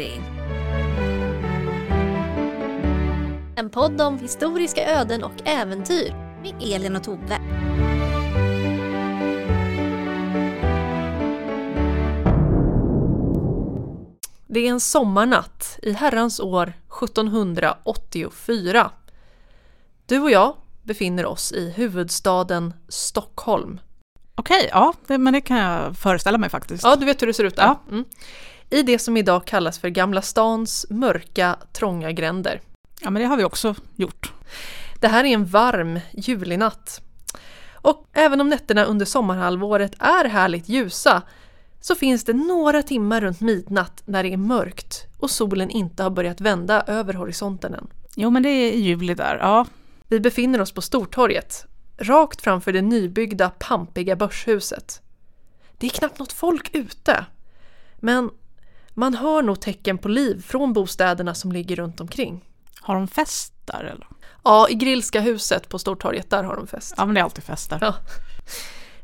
Bläddring. En podd om historiska öden och äventyr med Elin och Tove. Det är en sommarnatt i herrans år 1784. Du och jag befinner oss i huvudstaden Stockholm. Okej, ja, det, men det kan jag föreställa mig faktiskt. Ja, du vet hur det ser ut där. Ja. Mm. I det som idag kallas för Gamla stans mörka, trånga gränder. Ja, men det har vi också gjort. Det här är en varm julinatt. Och även om nätterna under sommarhalvåret är härligt ljusa så finns det några timmar runt midnatt när det är mörkt och solen inte har börjat vända över horisonten än. Jo, men det är juli där, ja. Vi befinner oss på Stortorget, rakt framför det nybyggda pampiga börshuset. Det är knappt något folk ute, men man hör nog tecken på liv från bostäderna som ligger runt omkring. Har de fest där eller? Ja, i Grillska huset på Stortorget, där har de fest. Ja, men det är alltid fest där. Ja.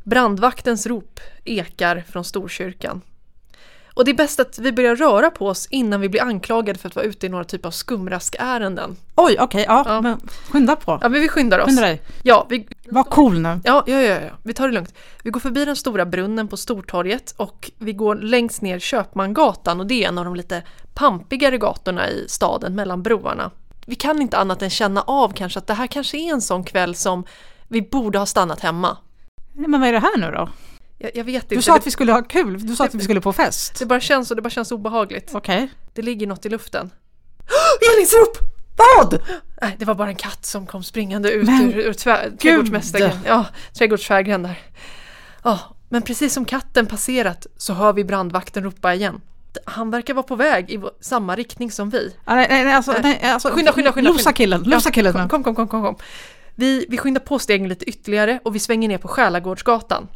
Brandvaktens rop ekar från Storkyrkan. Och det är bäst att vi börjar röra på oss innan vi blir anklagade för att vara ute i några typ av skumraskärenden. Oj, okej, ja, Ja. men skynda på. Ja, men vi skyndar oss. Skynda dig. Ja, vi, Var cool nu. ja, ja, ja, ja, vi tar det lugnt. Vi går förbi den stora brunnen på Stortorget och vi går längst ner Köpmangatan och det är en av de lite pampigare gatorna i staden mellan broarna. Vi kan inte annat än känna av kanske att det här kanske är en sån kväll som vi borde ha stannat hemma. Men vad är det här nu då? Jag, jag vet inte. Du sa att vi skulle ha kul, du sa att vi skulle på fest. det bara känns och det bara känns obehagligt. Okej. Det ligger något i luften. Elins rop! Vad? Nej, det var bara en katt som kom springande ut Men ur, ur tvär, trädgårdsmästaren. Ja, trädgårdsfägren där. Ja, men precis som katten passerat så hör vi brandvakten ropa igen. Han verkar vara på väg i samma riktning som vi. Ah, nej, nej, alltså, nej, alltså, Skynda, skynda, skynda, Losa killen, losa Ja, killen nu. Kom, kom, kom, kom, kom. Vi, vi skyndar på stegen lite ytterligare och vi svänger ner på Själagårdsgatan.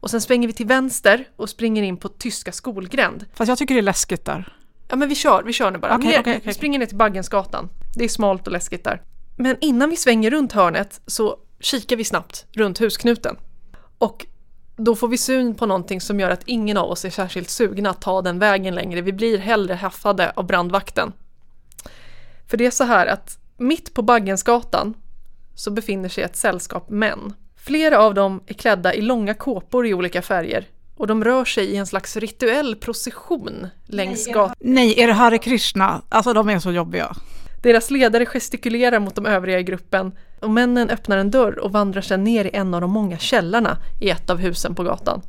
Och sen svänger vi till vänster och springer in på Tyska skolgränd. Fast jag tycker det är läskigt där. Ja men vi kör, vi kör nu bara. Okej, ner, okej, okej, vi springer ner till Baggensgatan. Det är smalt och läskigt där. Men innan vi svänger runt hörnet så kikar vi snabbt runt husknuten. Och då får vi syn på någonting som gör att ingen av oss är särskilt sugna att ta den vägen längre. Vi blir hellre haffade av brandvakten. För det är så här att mitt på Baggensgatan så befinner sig ett sällskap män. Flera av dem är klädda i långa kåpor i olika färger och de rör sig i en slags rituell procession längs gatan. Nej, är det Hare Krishna? Alltså de är så jobbiga. Deras ledare gestikulerar mot de övriga i gruppen och männen öppnar en dörr och vandrar sedan ner i en av de många källarna i ett av husen på gatan.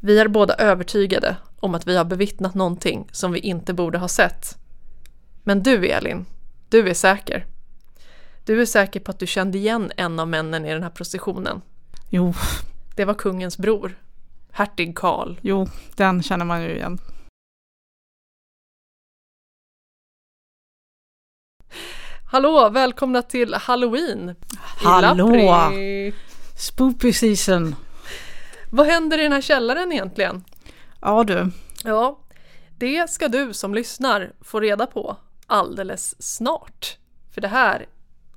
Vi är båda övertygade om att vi har bevittnat någonting som vi inte borde ha sett. Men du Elin, du är säker. Du är säker på att du kände igen en av männen i den här processionen. Jo, Det var kungens bror, hertig Karl. jo, den känner man ju igen. Hallå, välkomna till Halloween! Hallå! Spoopy season. Vad händer i den här källaren egentligen? Ja du. Ja, det ska du som lyssnar få reda på alldeles snart. För det här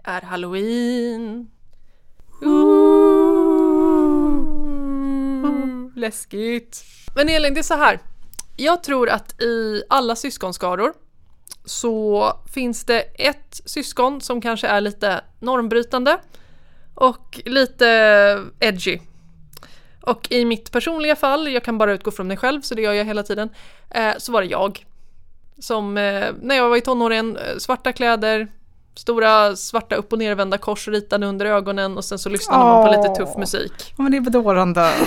är Halloween. Ooh, läskigt. Men Elin, det är så här. Jag tror att i alla syskonskaror så finns det ett syskon som kanske är lite normbrytande och lite edgy. Och i mitt personliga fall, jag kan bara utgå från mig själv så det gör jag hela tiden, eh, så var det jag. Som eh, när jag var i tonåren, eh, svarta kläder, stora svarta upp och nervända kors ritade under ögonen och sen så lyssnade man på lite tuff musik. Ja, men det är bedårande.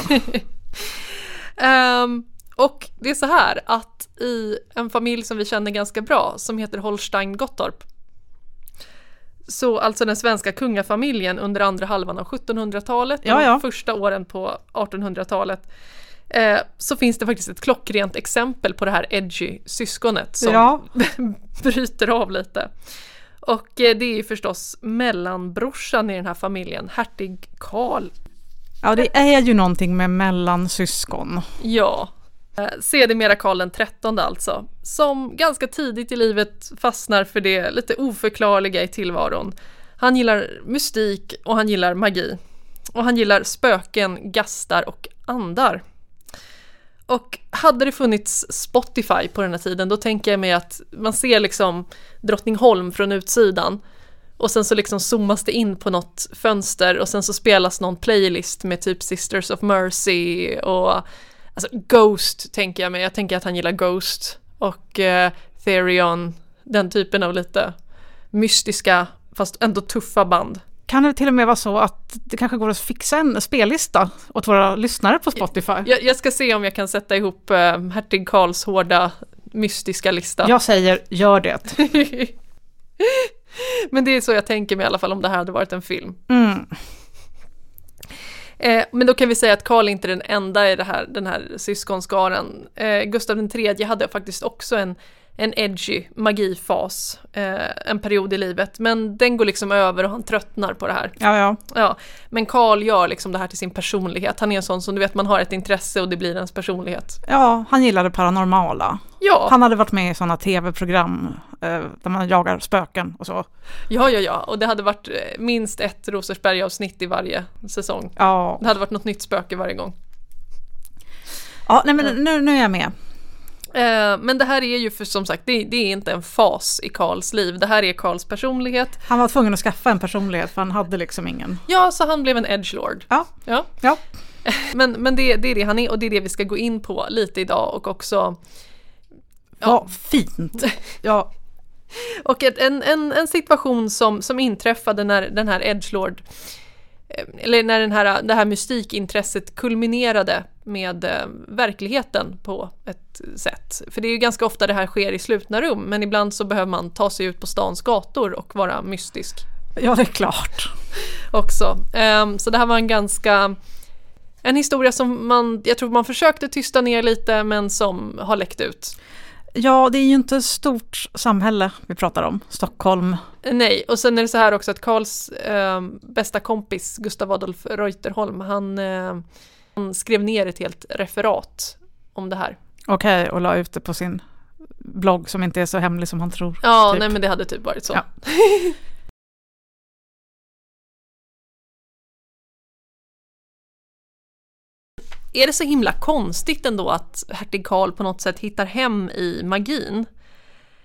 Ehm, och det är så här att i en familj som vi känner ganska bra som heter Holstein Gottorp så alltså den svenska kungafamiljen under andra halvan av 1700-talet och Ja, ja. första åren på 1800-talet eh, så finns det faktiskt ett klockrent exempel på det här edgy syskonet som Ja. bryter av lite. Och eh, det är ju förstås mellanbrorsan i den här familjen, hertig Karl ja, det är ju någonting med mellansyskon. Ja. Eh, Sedermera Karl den trettonde alltså, som ganska tidigt i livet fastnar för det lite oförklarliga i tillvaron. Han gillar mystik och han gillar magi. Och han gillar spöken, gastar och andar. Och hade det funnits Spotify på den här tiden, då tänker jag mig att man ser liksom Drottningholm från utsidan. Och sen så liksom zoomas det in på något fönster och sen så spelas någon playlist med typ Sisters of Mercy och alltså Ghost tänker jag mig. Jag tänker att han gillar Ghost och eh, Therion, den typen av lite mystiska fast ändå tuffa band. Kan det till och med vara så att det kanske går att fixa en spellista åt våra lyssnare på Spotify? Jag, jag ska se om jag kan sätta ihop eh, hertig Karls hårda mystiska lista. Jag säger, gör det. Men det är så jag tänker mig i alla fall om det här hade varit en film. Mm. Eh, men då kan vi säga att Karl inte är den enda i det här, den här syskonskaran. Eh, Gustav III hade faktiskt också en en edgy magifas eh, en period i livet. Men den går liksom över och han tröttnar på det här. Ja, ja. Ja, men Karl gör liksom det här till sin personlighet. Han är en sån som du vet, man har ett intresse och det blir ens personlighet. Ja, han gillade paranormala. Ja, Han hade varit med i sådana tv-program eh, där man jagar spöken och så. ja, ja, ja. Och det hade varit eh, minst ett Rosersberg-avsnitt i varje säsong. Ja, Det hade varit något nytt spöke varje gång. ja nej, men nu, nu är jag med. Eh, men det här är ju för som sagt, det, det är inte en fas i Karls liv. Det här är Karls personlighet. Han var tvungen att skaffa en personlighet för han hade liksom ingen. Ja, så han blev en edgelord. Ja, Ja. ja. Men, men det, det är det han är och det är det vi ska gå in på lite idag och också Vad fint. Ja, Och ett, en, en, en situation som, som inträffade när den här Edgelord eller när den här, det här mystikintresset kulminerade med eh, verkligheten på ett sätt. För det är ju ganska ofta det här sker i slutna rum, men ibland så behöver man ta sig ut på stans gator och vara mystisk ja, det är klart. också. Ehm, så det här var en ganska en historia som man, jag tror man försökte tysta ner lite men som har läckt ut. Ja, det är ju inte ett stort samhälle vi pratar om. Stockholm. Nej, och sen är det så här också att Karls eh, bästa kompis Gustav Adolf Reuterholm, han, eh, han skrev ner ett helt referat om det här. Okej, och la ut det på sin blogg som inte är så hemlig som han tror. Ja, typ. nej men det hade typ varit så. Ja. är det så himla konstigt ändå att hertig Karl på något sätt hittar hem i magin?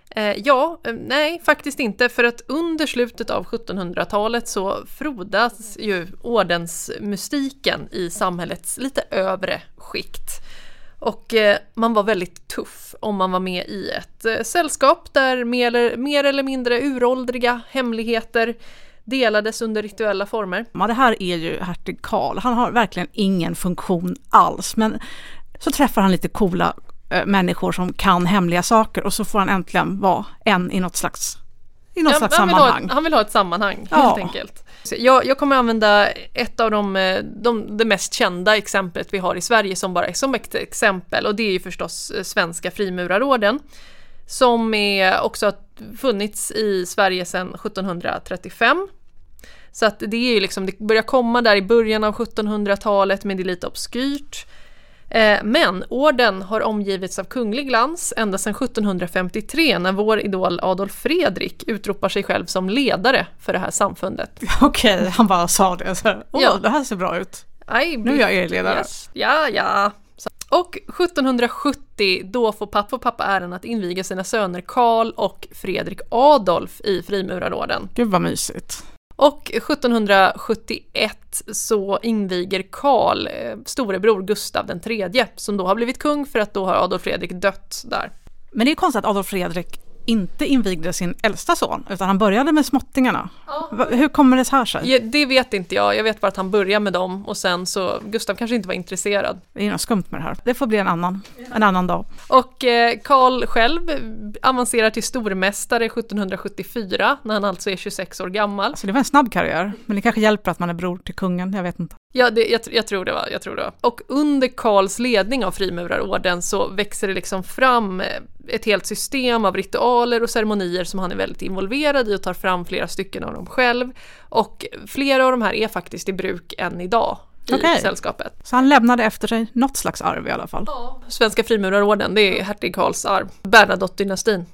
Eh, ja, eh, nej faktiskt inte för att under slutet av 1700-talet så frodas ju ordensmystiken i samhällets lite övre skikt. Och eh, man var väldigt tuff om man var med i ett eh, sällskap där mer mer eller mindre uråldriga hemligheter delades under rituella former. Ja, det här är ju hertig Karl. Han har verkligen ingen funktion alls. Men så träffar han lite coola eh, människor som kan hemliga saker och så får han äntligen vara en i något slags, i något Ja, slags han, vill ha, sammanhang. han vill ha ett sammanhang Ja. helt enkelt. Jag, jag kommer använda ett av de, eh, de, det mest kända exemplet vi har i Sverige som bara som ett exempel och det är ju förstås eh, Svenska frimurarorden. Som är också har funnits i Sverige sedan 1735. Så att det är ju liksom, det börjar komma där i början av 1700-talet men det är lite obskyrt. Eh, Men orden har omgivits av kunglig glans ända sedan 1753 när vår idol Adolf Fredrik utropar sig själv som ledare för det här samfundet. Okej, han bara sa det. Så här, Åh, Ja. det här ser bra ut. Aj, Nu är jag er ledare. Yes. Ja, ja. Och 1770 då får pappa och pappa äran att inviga sina söner Karl och Fredrik Adolf i frimurarorden. Gud vad mysigt. Och 1771 så inviger Karl eh, storebror Gustav den tredje som då har blivit kung för att då har Adolf Fredrik dött där. Men det är konstigt att Adolf Fredrik inte invigde sin äldsta son, utan han började med småttingarna. Va- Hur kommer det här sig? Ja, det vet inte jag, jag vet bara att han börjar med dem och sen så Gustav kanske inte var intresserad. Det är något skumt med det här. Det får bli en annan, en annan dag. Och eh, Karl själv avancerar till stormästare 1774 när han alltså är 26 år gammal. Så det var en snabb karriär, men det kanske hjälper att man är bror till kungen, jag vet inte. Ja, det, jag, jag, tror det var, jag tror det var. Och under Karls ledning av frimurarorden så växer det liksom fram eh, ett helt system av ritualer och ceremonier som han är väldigt involverad i och tar fram flera stycken av dem själv. Och flera av de här är faktiskt i bruk än idag i Okej. sällskapet. Så han lämnade efter sig något slags arv i alla fall. Svenska frimurarorden, det är hertig Karls arv. Bernadotte-dynastin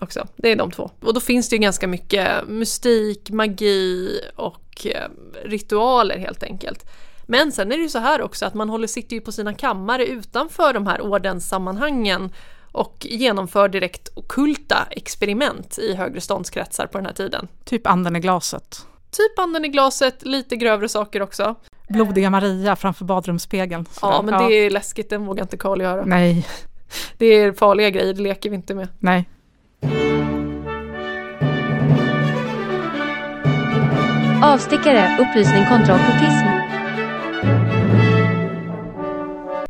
också, det är de två. Och då finns det ju ganska mycket mystik, magi och eh, ritualer helt enkelt. Men sen är det ju så här också att man håller, sitter ju på sina kammare utanför de här ordenssammanhangen och genomför direkt okulta experiment i högre ståndskretsar på den här tiden. Typ anden i glaset. Typ anden i glaset, lite grövre saker också. Blodiga Maria framför badrumsspegeln. Ja, men det är läskigt, den vågar inte Karl göra. Nej, Det är farliga grejer, det leker vi inte med. nej. Avstickare, upplysning kontra okkultism.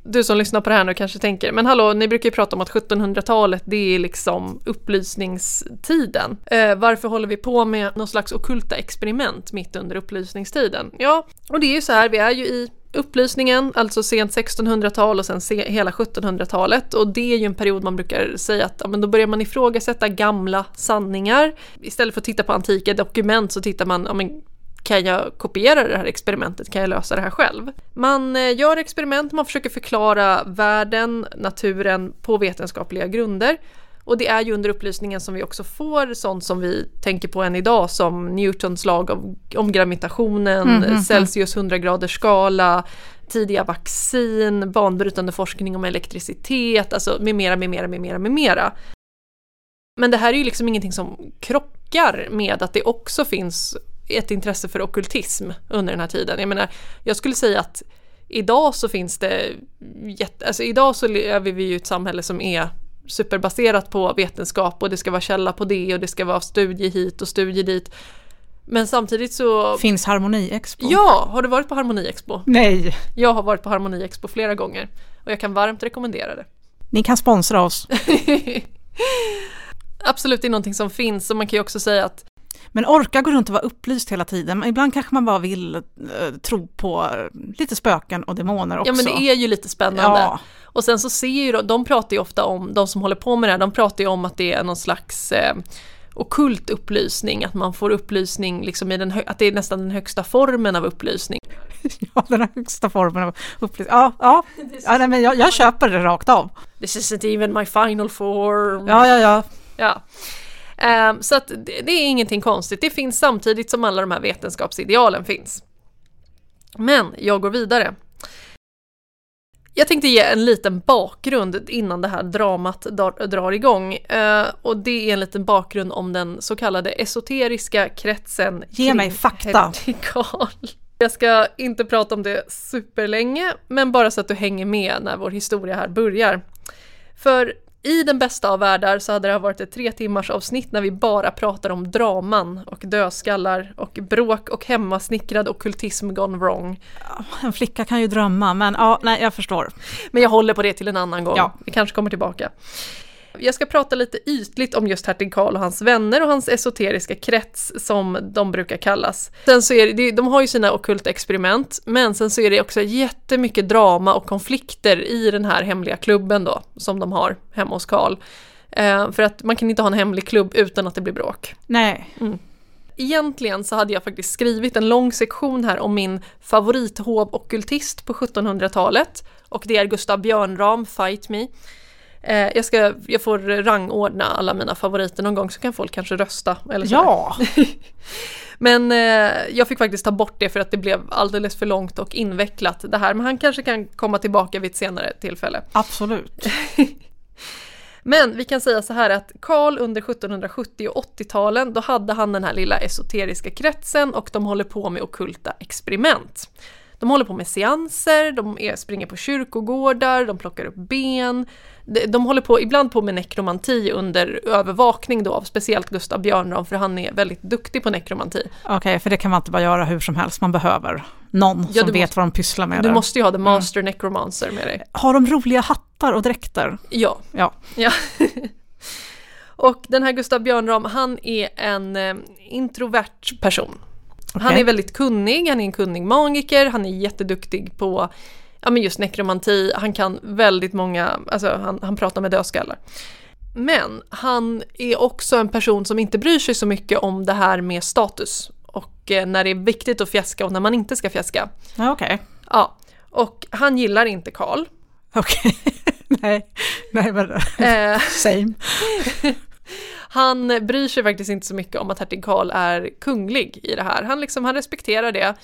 Du som lyssnar på det här nu kanske tänker, men hallå, ni brukar ju prata om att 1700-talet det är liksom upplysningstiden. Eh, varför håller vi på med någon slags okulta experiment mitt under upplysningstiden? Ja, och det är ju så här, vi är ju i upplysningen, alltså sent 1600-tal och sen se, hela 1700-talet och det är ju en period man brukar säga att ja, men då börjar man ifrågasätta gamla sanningar. Istället för att titta på antika dokument så tittar man, ja, men kan jag kopiera det här experimentet? Kan jag lösa det här själv? Man eh, gör experiment, man försöker förklara världen, naturen på vetenskapliga grunder. Och det är ju under upplysningen som vi också får sånt som vi tänker på än idag som Newtons lag om, om gravitationen, Mm, mm, Celsius 100 graders skala, tidiga vaccin, banbrytande forskning om elektricitet, alltså med mera, med mera, med mera, med mera. Men det här är ju liksom ingenting som krockar med att det också finns ett intresse för okkultism under den här tiden. Jag menar, jag skulle säga att idag så finns det jätte, alltså idag så lever vi ju i ett samhälle som är superbaserat på vetenskap och det ska vara källa på det och det ska vara studie hit och studie dit. Men samtidigt så... Finns Harmoni-expo? Ja, har du varit på Harmoni-expo? Nej. Jag har varit på Harmoni-expo flera gånger och jag kan varmt rekommendera det. Ni kan sponsra oss. Absolut, det är någonting som finns och man kan ju också säga att Men orka gå runt och vara upplyst hela tiden. Men ibland kanske man bara vill eh, tro på eh, lite spöken och demoner också. ja men det är ju lite spännande. Ja. Och sen så ser ju de, de pratar ju ofta om, de som håller på med det här, de pratar ju om att det är någon slags eh, okult upplysning, att man får upplysning liksom i den, att det är nästan den högsta formen av upplysning. ja, den högsta formen av upplysning. Ja, ja. ja nej, men jag, jag köper det rakt av. This isn't even my final form. Ja, ja, ja. Ja. Ehm, så att det, är ingenting konstigt, det finns samtidigt som alla de här vetenskapsidealen finns. Men jag går vidare. Jag tänkte ge en liten bakgrund innan det här dramat drar, drar igång. Eh, och det är en liten bakgrund om den så kallade esoteriska kretsen Ge mig fakta. Hertig Karl. Jag ska inte prata om det superlänge, men bara så att du hänger med när vår historia här börjar. För i den bästa av världar så hade det här varit ett tre timmars avsnitt när vi bara pratar om draman och dödskallar och bråk och hemmasnickrad ockultism gone wrong. En flicka kan ju drömma, men ja, nej, jag förstår. Men jag håller på det till en annan gång. Ja. Vi kanske kommer tillbaka. Jag ska prata lite ytligt om just hertig Karl och hans vänner och hans esoteriska krets som de brukar kallas. Sen så är det, de har ju sina ockulta experiment, men sen så är det också jättemycket drama och konflikter i den här hemliga klubben då, som de har hemma hos Karl. Eh, för att man kan inte ha en hemlig klubb utan att det blir bråk. Nej, Egentligen så hade jag faktiskt skrivit en lång sektion här om min favorithovockultist på 1700-talet och det är Gustav Björnram, Fight Me. Eh, jag, ska, jag får rangordna alla mina favoriter någon gång så kan folk kanske rösta. Eller så. ja, Men eh, jag fick faktiskt ta bort det för att det blev alldeles för långt och invecklat det här. Men han kanske kan komma tillbaka vid ett senare tillfälle. absolut. Men vi kan säga så här att Karl under 1770 och 80-talen, då hade han den här lilla esoteriska kretsen och de håller på med okulta experiment. De håller på med seanser, de springer på kyrkogårdar, de plockar upp ben. De, håller på, ibland på med nekromanti under övervakning då av speciellt Gustav Björnram för han är väldigt duktig på nekromanti. Okej, för det kan man inte bara göra hur som helst. Man behöver någon Ja, som vet måste- vad de pysslar med. Du där. måste ju ha the master necromancer med dig. Har de roliga hattar och dräkter? Ja, Ja, Ja. Och den här Gustav Björnram, han är en eh, introvert person. Han Okej. är väldigt kunnig, han är en kunnig magiker, han är jätteduktig på ja, men just nekromanti, han kan väldigt många, alltså han, han pratar med dödskallar. Men han är också en person som inte bryr sig så mycket om det här med status och eh, när det är viktigt att fjäska och när man inte ska fjäska. ja okej. Ja, och han gillar inte Karl. Okej. nej, nej men Eh, same. Han bryr sig faktiskt inte så mycket om att hertig Karl är kunglig i det här. Han, liksom, han respekterar det.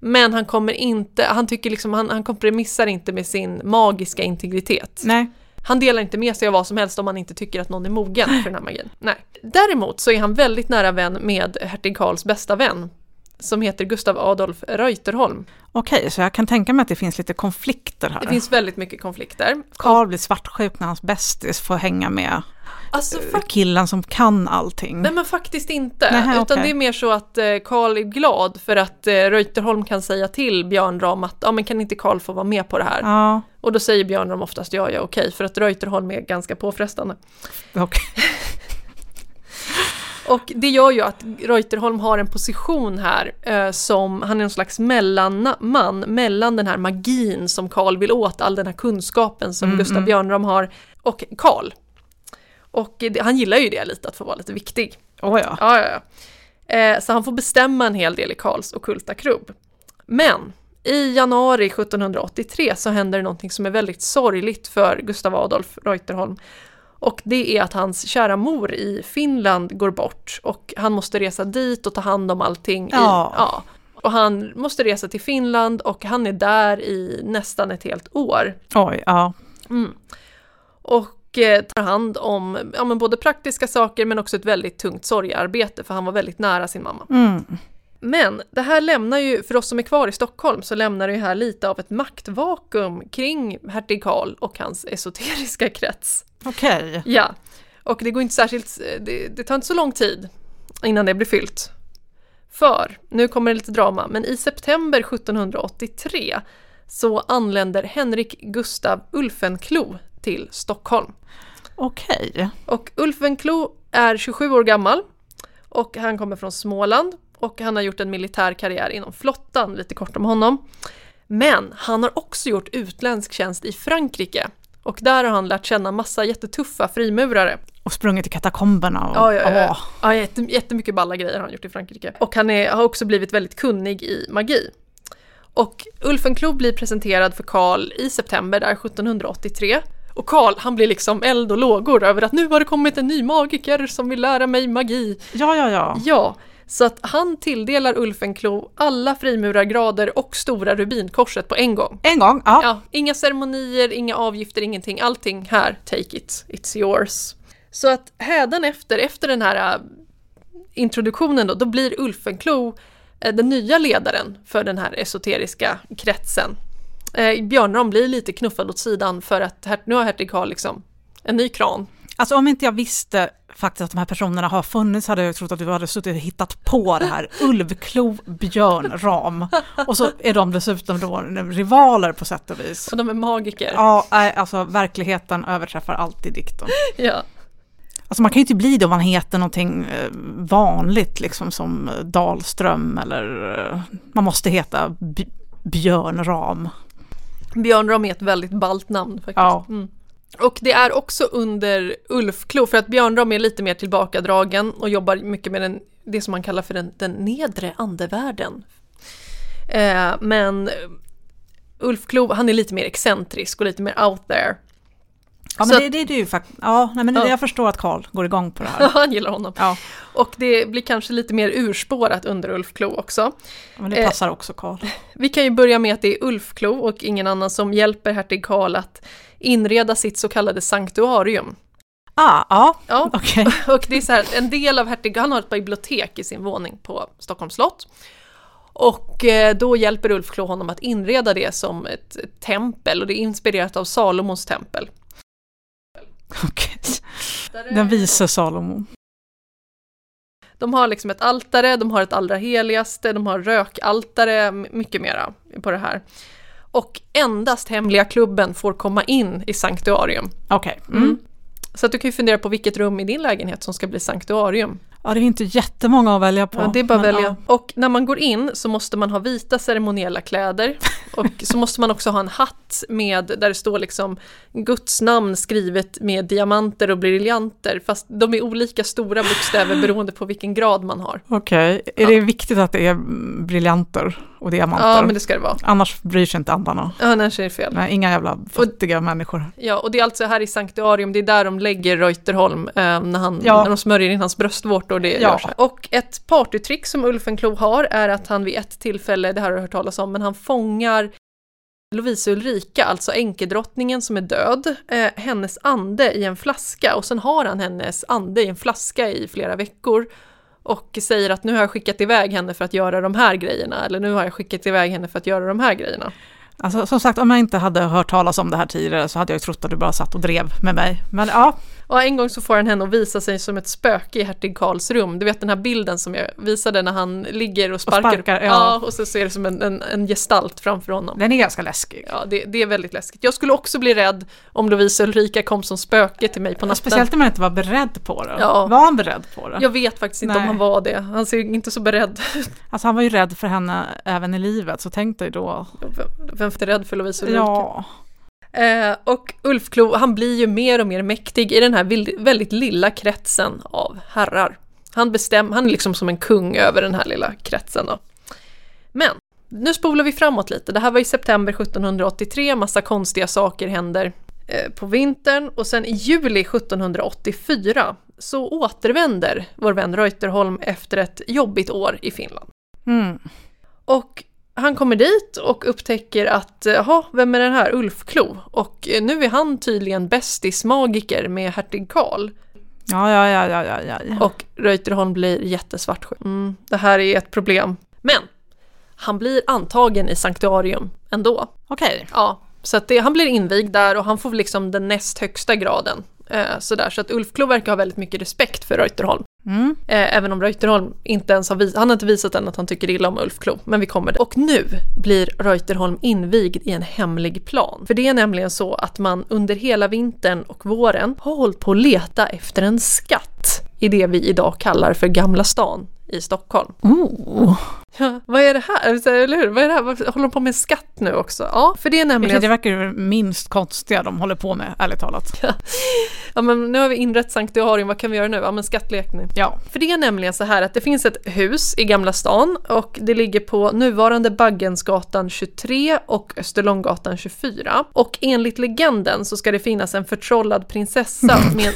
Men han kommer inte, han tycker liksom, han, han kompromissar inte med sin magiska integritet. Nej. Han delar inte med sig av vad som helst om han inte tycker att någon är mogen för den här magin. Nej. Däremot så är han väldigt nära vän med hertig Karls bästa vän, som heter Gustav Adolf Reuterholm. Okej, så jag kan tänka mig att det finns lite konflikter här. Det finns väldigt mycket konflikter. Karl blir svartsjuk när hans bästis får hänga med Alltså, eh, killen som kan allting. Nej men faktiskt inte. Nähä, Utan okej. det är mer så att eh, Karl är glad för att eh, Reuterholm kan säga till Björn Ram att ja men kan inte Karl få vara med på det här? Ja, Och då säger Björn Ram oftast ja, ja okej för att Reuterholm är ganska påfrestande. okej. Och det gör ju att Reuterholm har en position här eh, som, han är en slags mellanman mellan den här magin som Karl vill åt, all den här kunskapen som Mm, Gustav mm. Björnram har, och Karl. Och det, han gillar ju det lite, att få vara lite viktig. Oh, ja. Ja, ja, ja. Eh, så han får bestämma en hel del i Karls okulta krubb. Men i januari 1783 så händer det någonting som är väldigt sorgligt för Gustav Adolf Reuterholm. Och det är att hans kära mor i Finland går bort och han måste resa dit och ta hand om allting. I, Ja. ja. Och han måste resa till Finland och han är där i nästan ett helt år. Oj, ja. Mm. Och tar hand om ja, men både praktiska saker men också ett väldigt tungt sorgearbete för han var väldigt nära sin mamma. Mm. Men det här lämnar ju, för oss som är kvar i Stockholm, så lämnar det ju här lite av ett maktvakuum kring hertig Karl och hans esoteriska krets. Okej. Ja, och det går inte särskilt, det, det tar inte så lång tid innan det blir fyllt. För, nu kommer det lite drama, men i september 1783 så anländer Henrik Gustav Ulfenklo till Stockholm. Okej. Och Ulfenklo är 27 år gammal och han kommer från Småland och han har gjort en militär karriär inom flottan, lite kort om honom. Men han har också gjort utländsk tjänst i Frankrike och där har han lärt känna massa jättetuffa frimurare. Och sprungit i katakomberna och... Ja, ja, ja. Ja, jätte, jättemycket balla grejer har han gjort i Frankrike. Och han är, har också blivit väldigt kunnig i magi. Och Ulfenklo blir presenterad för Karl i september där 1783. Och Karl, han blir liksom eld och lågor över att nu har det kommit en ny magiker som vill lära mig magi. Ja, ja, ja. Ja, så att han tilldelar Ulfenklo alla frimurargrader och stora rubinkorset på en gång. En gång, ja. Ja, inga ceremonier, inga avgifter, ingenting. Allting här, take it, it's yours. Så att hädanefter, efter den här äh, introduktionen då, då blir Ulfenklo äh, den nya ledaren för den här esoteriska kretsen. Eh, Björnram blir lite knuffad åt sidan för att här, nu har hertig Karl liksom en ny kran. Alltså om inte jag visste faktiskt att de här personerna har funnits hade jag trott att du hade suttit och hittat på det här. Ulvklo, Björn, Ram. Och så är de dessutom då rivaler på sätt och vis. Och de är magiker. Ja, alltså verkligheten överträffar alltid dikten. Ja. Alltså man kan ju inte bli det om man heter någonting eh, vanligt, liksom som eh, Dahlström eller eh, man måste heta B- Björn Ram. Björnram är ett väldigt ballt namn faktiskt. Ja. Mm. Och det är också under Ulfklo, för att Björnram är lite mer tillbakadragen och jobbar mycket med den, det som man kallar för den, den nedre andevärlden. Eh, men Ulfklo, han är lite mer excentrisk och lite mer out there. Ja, men Så det, det är ju faktiskt. Ja, nej, men Ja. jag förstår att Karl går igång på det här. han gillar honom. Ja, Och det blir kanske lite mer urspårat under Ulfklo också. men det Eh, passar också Karl. Vi kan ju börja med att det är Ulfklo och ingen annan som hjälper hertig Karl att inreda sitt så kallade sanktuarium. Ah, ja, Ja, okej. Och det är så här, en del av hertig, han har ett bibliotek i sin våning på Stockholms slott. Och eh, då hjälper Ulf Klo honom att inreda det som ett tempel och det är inspirerat av Salomons tempel. okej. Den vise Salomo. De har liksom ett altare, de har ett allra heligaste, de har rökaltare, mycket mera på det här. Och endast hemliga klubben får komma in i sanktuarium. Okej. Mm. Mm. Så att du kan ju fundera på vilket rum i din lägenhet som ska bli sanktuarium. Ja, det är inte jättemånga att välja på. Ja, det är bara att välja. Och när man går in så måste man ha vita ceremoniella kläder. Och så måste man också ha en hatt med, där det står liksom Guds namn skrivet med diamanter och briljanter. Fast de är olika stora bokstäver beroende på vilken grad man har. Ja. Okej, är det viktigt att det är briljanter och diamanter? Ja, men det ska det vara. Annars bryr sig inte andarna. Ja, annars är det fel. Nej, inga jävla fattiga människor. Ja, och det är alltså här i sanktuarium, det är där de lägger Reuterholm eh, när, han, Ja. när de smörjer in hans bröstvårtor och det Ja. görs här. Och ett partytrick som Ulfenklo har är att han vid ett tillfälle, det här har du hört talas om, men han fångar Lovisa Ulrika, alltså änkedrottningen som är död, eh, hennes ande i en flaska och sen har han hennes ande i en flaska i flera veckor och säger att nu har jag skickat iväg henne för att göra de här grejerna eller nu har jag skickat iväg henne för att göra de här grejerna. Alltså, som sagt, om jag inte hade hört talas om det här tidigare så hade jag ju trott att du bara satt och drev med mig. Men ja, Och en gång så får han henne att visa sig som ett spöke i hertig Karls rum. Du vet den här bilden som jag visade när han ligger och sparkar. sparkar, ja. ja. Och så ser det som en, en, en gestalt framför honom. den är ganska läskig. Ja, det, det är väldigt läskigt. Jag skulle också bli rädd om Lovisa Ulrika kom som spöke till mig på natten. Speciellt när man inte var beredd på det. Ja. Var han beredd på det? Jag vet faktiskt inte om Nej. han var det. Han ser inte så beredd ut. Alltså han var ju rädd för henne även i livet, så tänk dig då. Vem- Vem är rädd för Lovisa Ulrika? Ja, Eh, och Ulf Klo, han blir ju mer och mer mäktig i den här väldigt lilla kretsen av herrar. Han, bestäm, han är liksom som en kung över den här lilla kretsen. Då. Men nu spolar vi framåt lite. Det här var i september 1783, massa konstiga saker händer eh, på vintern och sen i juli 1784 så återvänder vår vän Reuterholm efter ett jobbigt år i Finland. mm. Och han kommer dit och upptäcker att, jaha, vem är den här Ulf Klo? Och eh, nu är han tydligen bästis-magiker med hertig Karl. ja, ja, ja, ja, ja, ja. Och Reuterholm blir jättesvartsjuk. Mm, det här är ett problem. Men han blir antagen i sanktuarium ändå. Okej, Ja, så att det, han blir invigd där och han får liksom den näst högsta graden. Eh, sådär, så att Ulf Klo verkar ha väldigt mycket respekt för Reuterholm mm. Eh, även om Reuterholm inte ens har visat, han har inte visat än att han tycker illa om Ulf Klo, men vi kommer dit. Och nu blir Reuterholm invigd i en hemlig plan. För det är nämligen så att man under hela vintern och våren har hållit på att leta efter en skatt i det vi idag kallar för Gamla stan i Stockholm. Oh. Ja, vad är det här? Eller hur? Vad är det här? Håller de på med skatt nu också? Ja, för det är nämligen... Det verkar ju minst konstiga de håller på med, ärligt talat. Ja, men nu har vi inrett sanktuarium, vad kan vi göra nu? Ja, men skattlekning. Ja, För det är nämligen så här att det finns ett hus i Gamla stan och det ligger på nuvarande Baggensgatan 23 och Österlånggatan 24. Och enligt legenden så ska det finnas en förtrollad prinsessa med...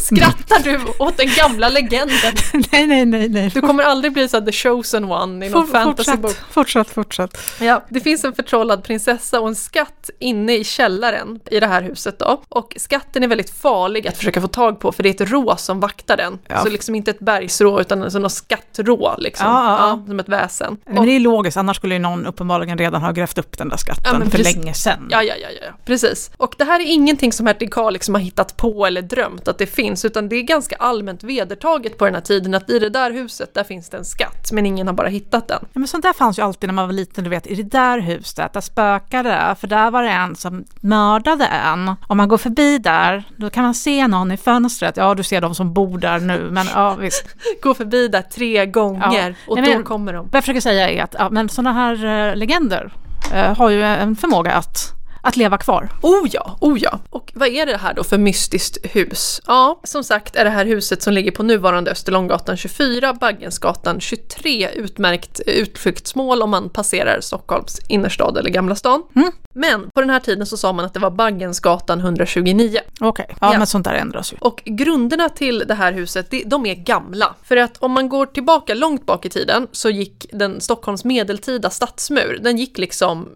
Skrattar du åt den gamla legenden? nej, nej, nej, nej. Du kommer aldrig bli så the chosen one i någon For- fantasybok. fortsätt, fortsätt, fortsätt. Ja, det finns en förtrollad prinsessa och en skatt inne i källaren i det här huset då. Och skatten är väldigt farlig att försöka få tag på för det är ett rå som vaktar den. Ja. Så liksom inte ett bergsrå utan alltså något skattrå liksom. Ja, ja, ja. som ett väsen. Men Och, det är logiskt, annars skulle ju någon uppenbarligen redan ha grävt upp den där skatten för länge sedan. ja, ja, ja, ja, precis. Och det här är ingenting som hertig Karl liksom har hittat på eller drömt att det finns, utan det är ganska allmänt vedertaget på den här tiden att i det där huset, där finns det en skatt, men ingen har bara hittat den. Ja, men sånt där fanns ju alltid när man var liten, du vet, i det där huset, där spökade det, för där var det en som mördade en. Om man går förbi där, då kan man se någon i fönstret. Ja, du ser de som bor där nu, men ja, visst. Gå förbi där tre gånger Ja. och Nej, då men- kommer de. Vad jag försöker säga är att ja, men sådana här eh, legender eh, har ju en förmåga att, att leva kvar. Oh ja, oh ja. Och vad är det här då för mystiskt hus? Ja, som sagt är det här huset som ligger på nuvarande Österlånggatan 24, Baggensgatan 23 utmärkt utflyktsmål om man passerar Stockholms innerstad eller Gamla stan. Mm. Men på den här tiden så sa man att det var Baggensgatan 129. Okej, ja, Ja. men sånt där ändras ju. Och grunderna till det här huset, de är gamla. För att om man går tillbaka långt bak i tiden så gick den Stockholms medeltida stadsmur, den gick liksom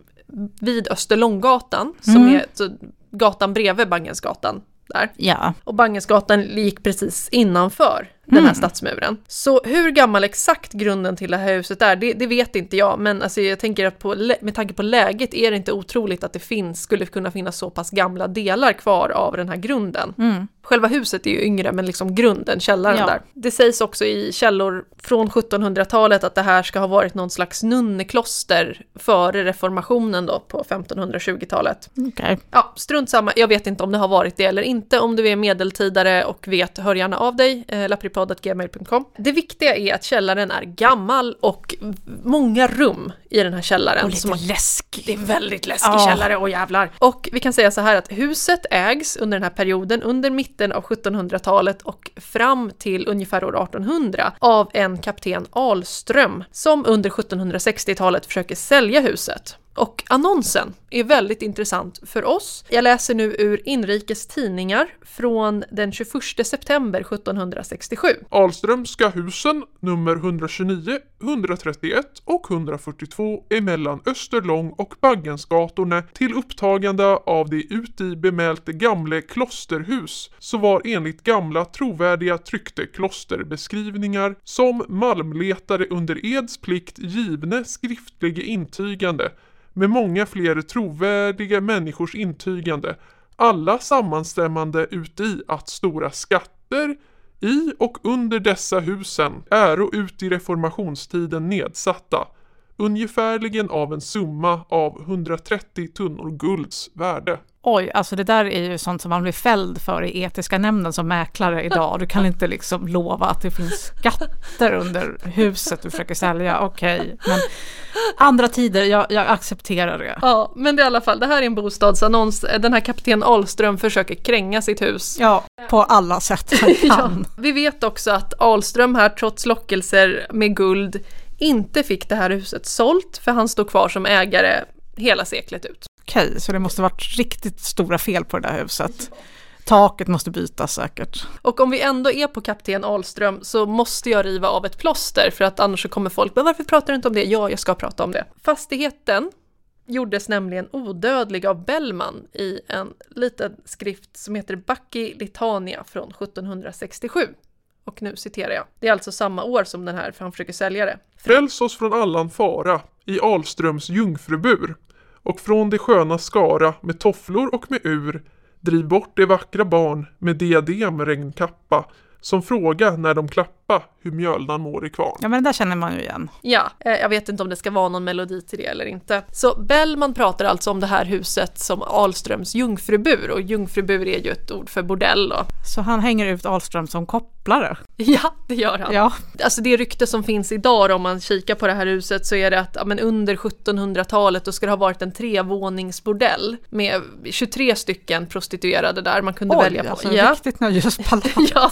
vid Österlånggatan, som Mm. är så, gatan bredvid Bangensgatan där. Ja, Och Bangensgatan gick precis innanför den här Mm. stadsmuren. Så hur gammal exakt grunden till det här huset är, det, det vet inte jag. Men alltså jag tänker att på, med tanke på läget är det inte otroligt att det finns, skulle kunna finnas så pass gamla delar kvar av den här grunden. mm. Själva huset är ju yngre, men liksom grunden, källaren Ja. där. Det sägs också i källor från 1700-talet att det här ska ha varit någon slags nunnekloster före reformationen då på 1520-talet. okej. Ja, strunt samma. Jag vet inte om det har varit det eller inte. Om du är medeltidare och vet, hör gärna av dig. Eh, lapripodd.gmail.com. Det viktiga är att källaren är gammal och många rum i den här källaren. Och lite man- läskig. det är väldigt läskig Ja. källare, och jävlar. Och vi kan säga så här att huset ägs under den här perioden, under mitten av 1700-talet och fram till ungefär år 1800 av en kapten Alström som under 1760-talet försöker sälja huset. Och annonsen är väldigt intressant för oss. Jag läser nu ur Inrikes Tidningar från den 21 september 1767. Alströmska husen nummer 129, 131 och 142 emellan Österlång och Baggensgatorna till upptagande av det uti bemälte gamle klosterhus så var enligt gamla trovärdiga tryckte klosterbeskrivningar som malmletare under eds plikt givne skriftliga intygande med många fler trovärdiga människors intygande, alla sammanstämmande uti att stora skatter i och under dessa husen äro ut i reformationstiden nedsatta, ungefärligen av en summa av 130 tunnor gulds värde. Oj, alltså det där är ju sånt som man blir fälld för i etiska nämnden som mäklare idag. Du kan inte liksom lova att det finns skatter under huset du försöker sälja. Okej, okay. men andra tider, jag, jag, accepterar det. Ja, men det är i alla fall, det här är en bostadsannons. Den här kapten Ahlström försöker kränga sitt hus. Ja, på alla sätt han kan. ja. Vi vet också att Ahlström här, trots lockelser med guld, inte fick det här huset sålt, för han står kvar som ägare hela seklet ut. Okej, så det måste varit riktigt stora fel på det där huset. Taket måste bytas säkert. Och om vi ändå är på kapten Ahlström så måste jag riva av ett plåster för att annars så kommer folk, men varför pratar du inte om det? Ja, jag ska prata om det. Fastigheten gjordes nämligen odödlig av Bellman i en liten skrift som heter Bacchi Litania från 1767. Och nu citerar jag. Det är alltså samma år som den här, för han försöker sälja det. Fräls oss från allan fara i Ahlströms jungfrubur och från det sköna skara med tofflor och med ur driv bort det vackra barn med diadem regnkappa som fråga när de klappa hur mjölnan mår i kvarn. Ja men det där känner man ju igen. Ja, eh, jag vet inte om det ska vara någon melodi till det eller inte. Så Bellman pratar alltså om det här huset som Ahlströms jungfrubur och jungfrubur är ju ett ord för bordell då. Så han hänger ut Ahlström som kopplare? Ja, det gör han. Ja. Alltså det rykte som finns idag om man kikar på det här huset så är det att ja, men under 1700-talet då ska det ha varit en trevåningsbordell med 23 stycken prostituerade där man kunde Oj, välja på. Alltså, ja, riktigt nöjespalats. ja.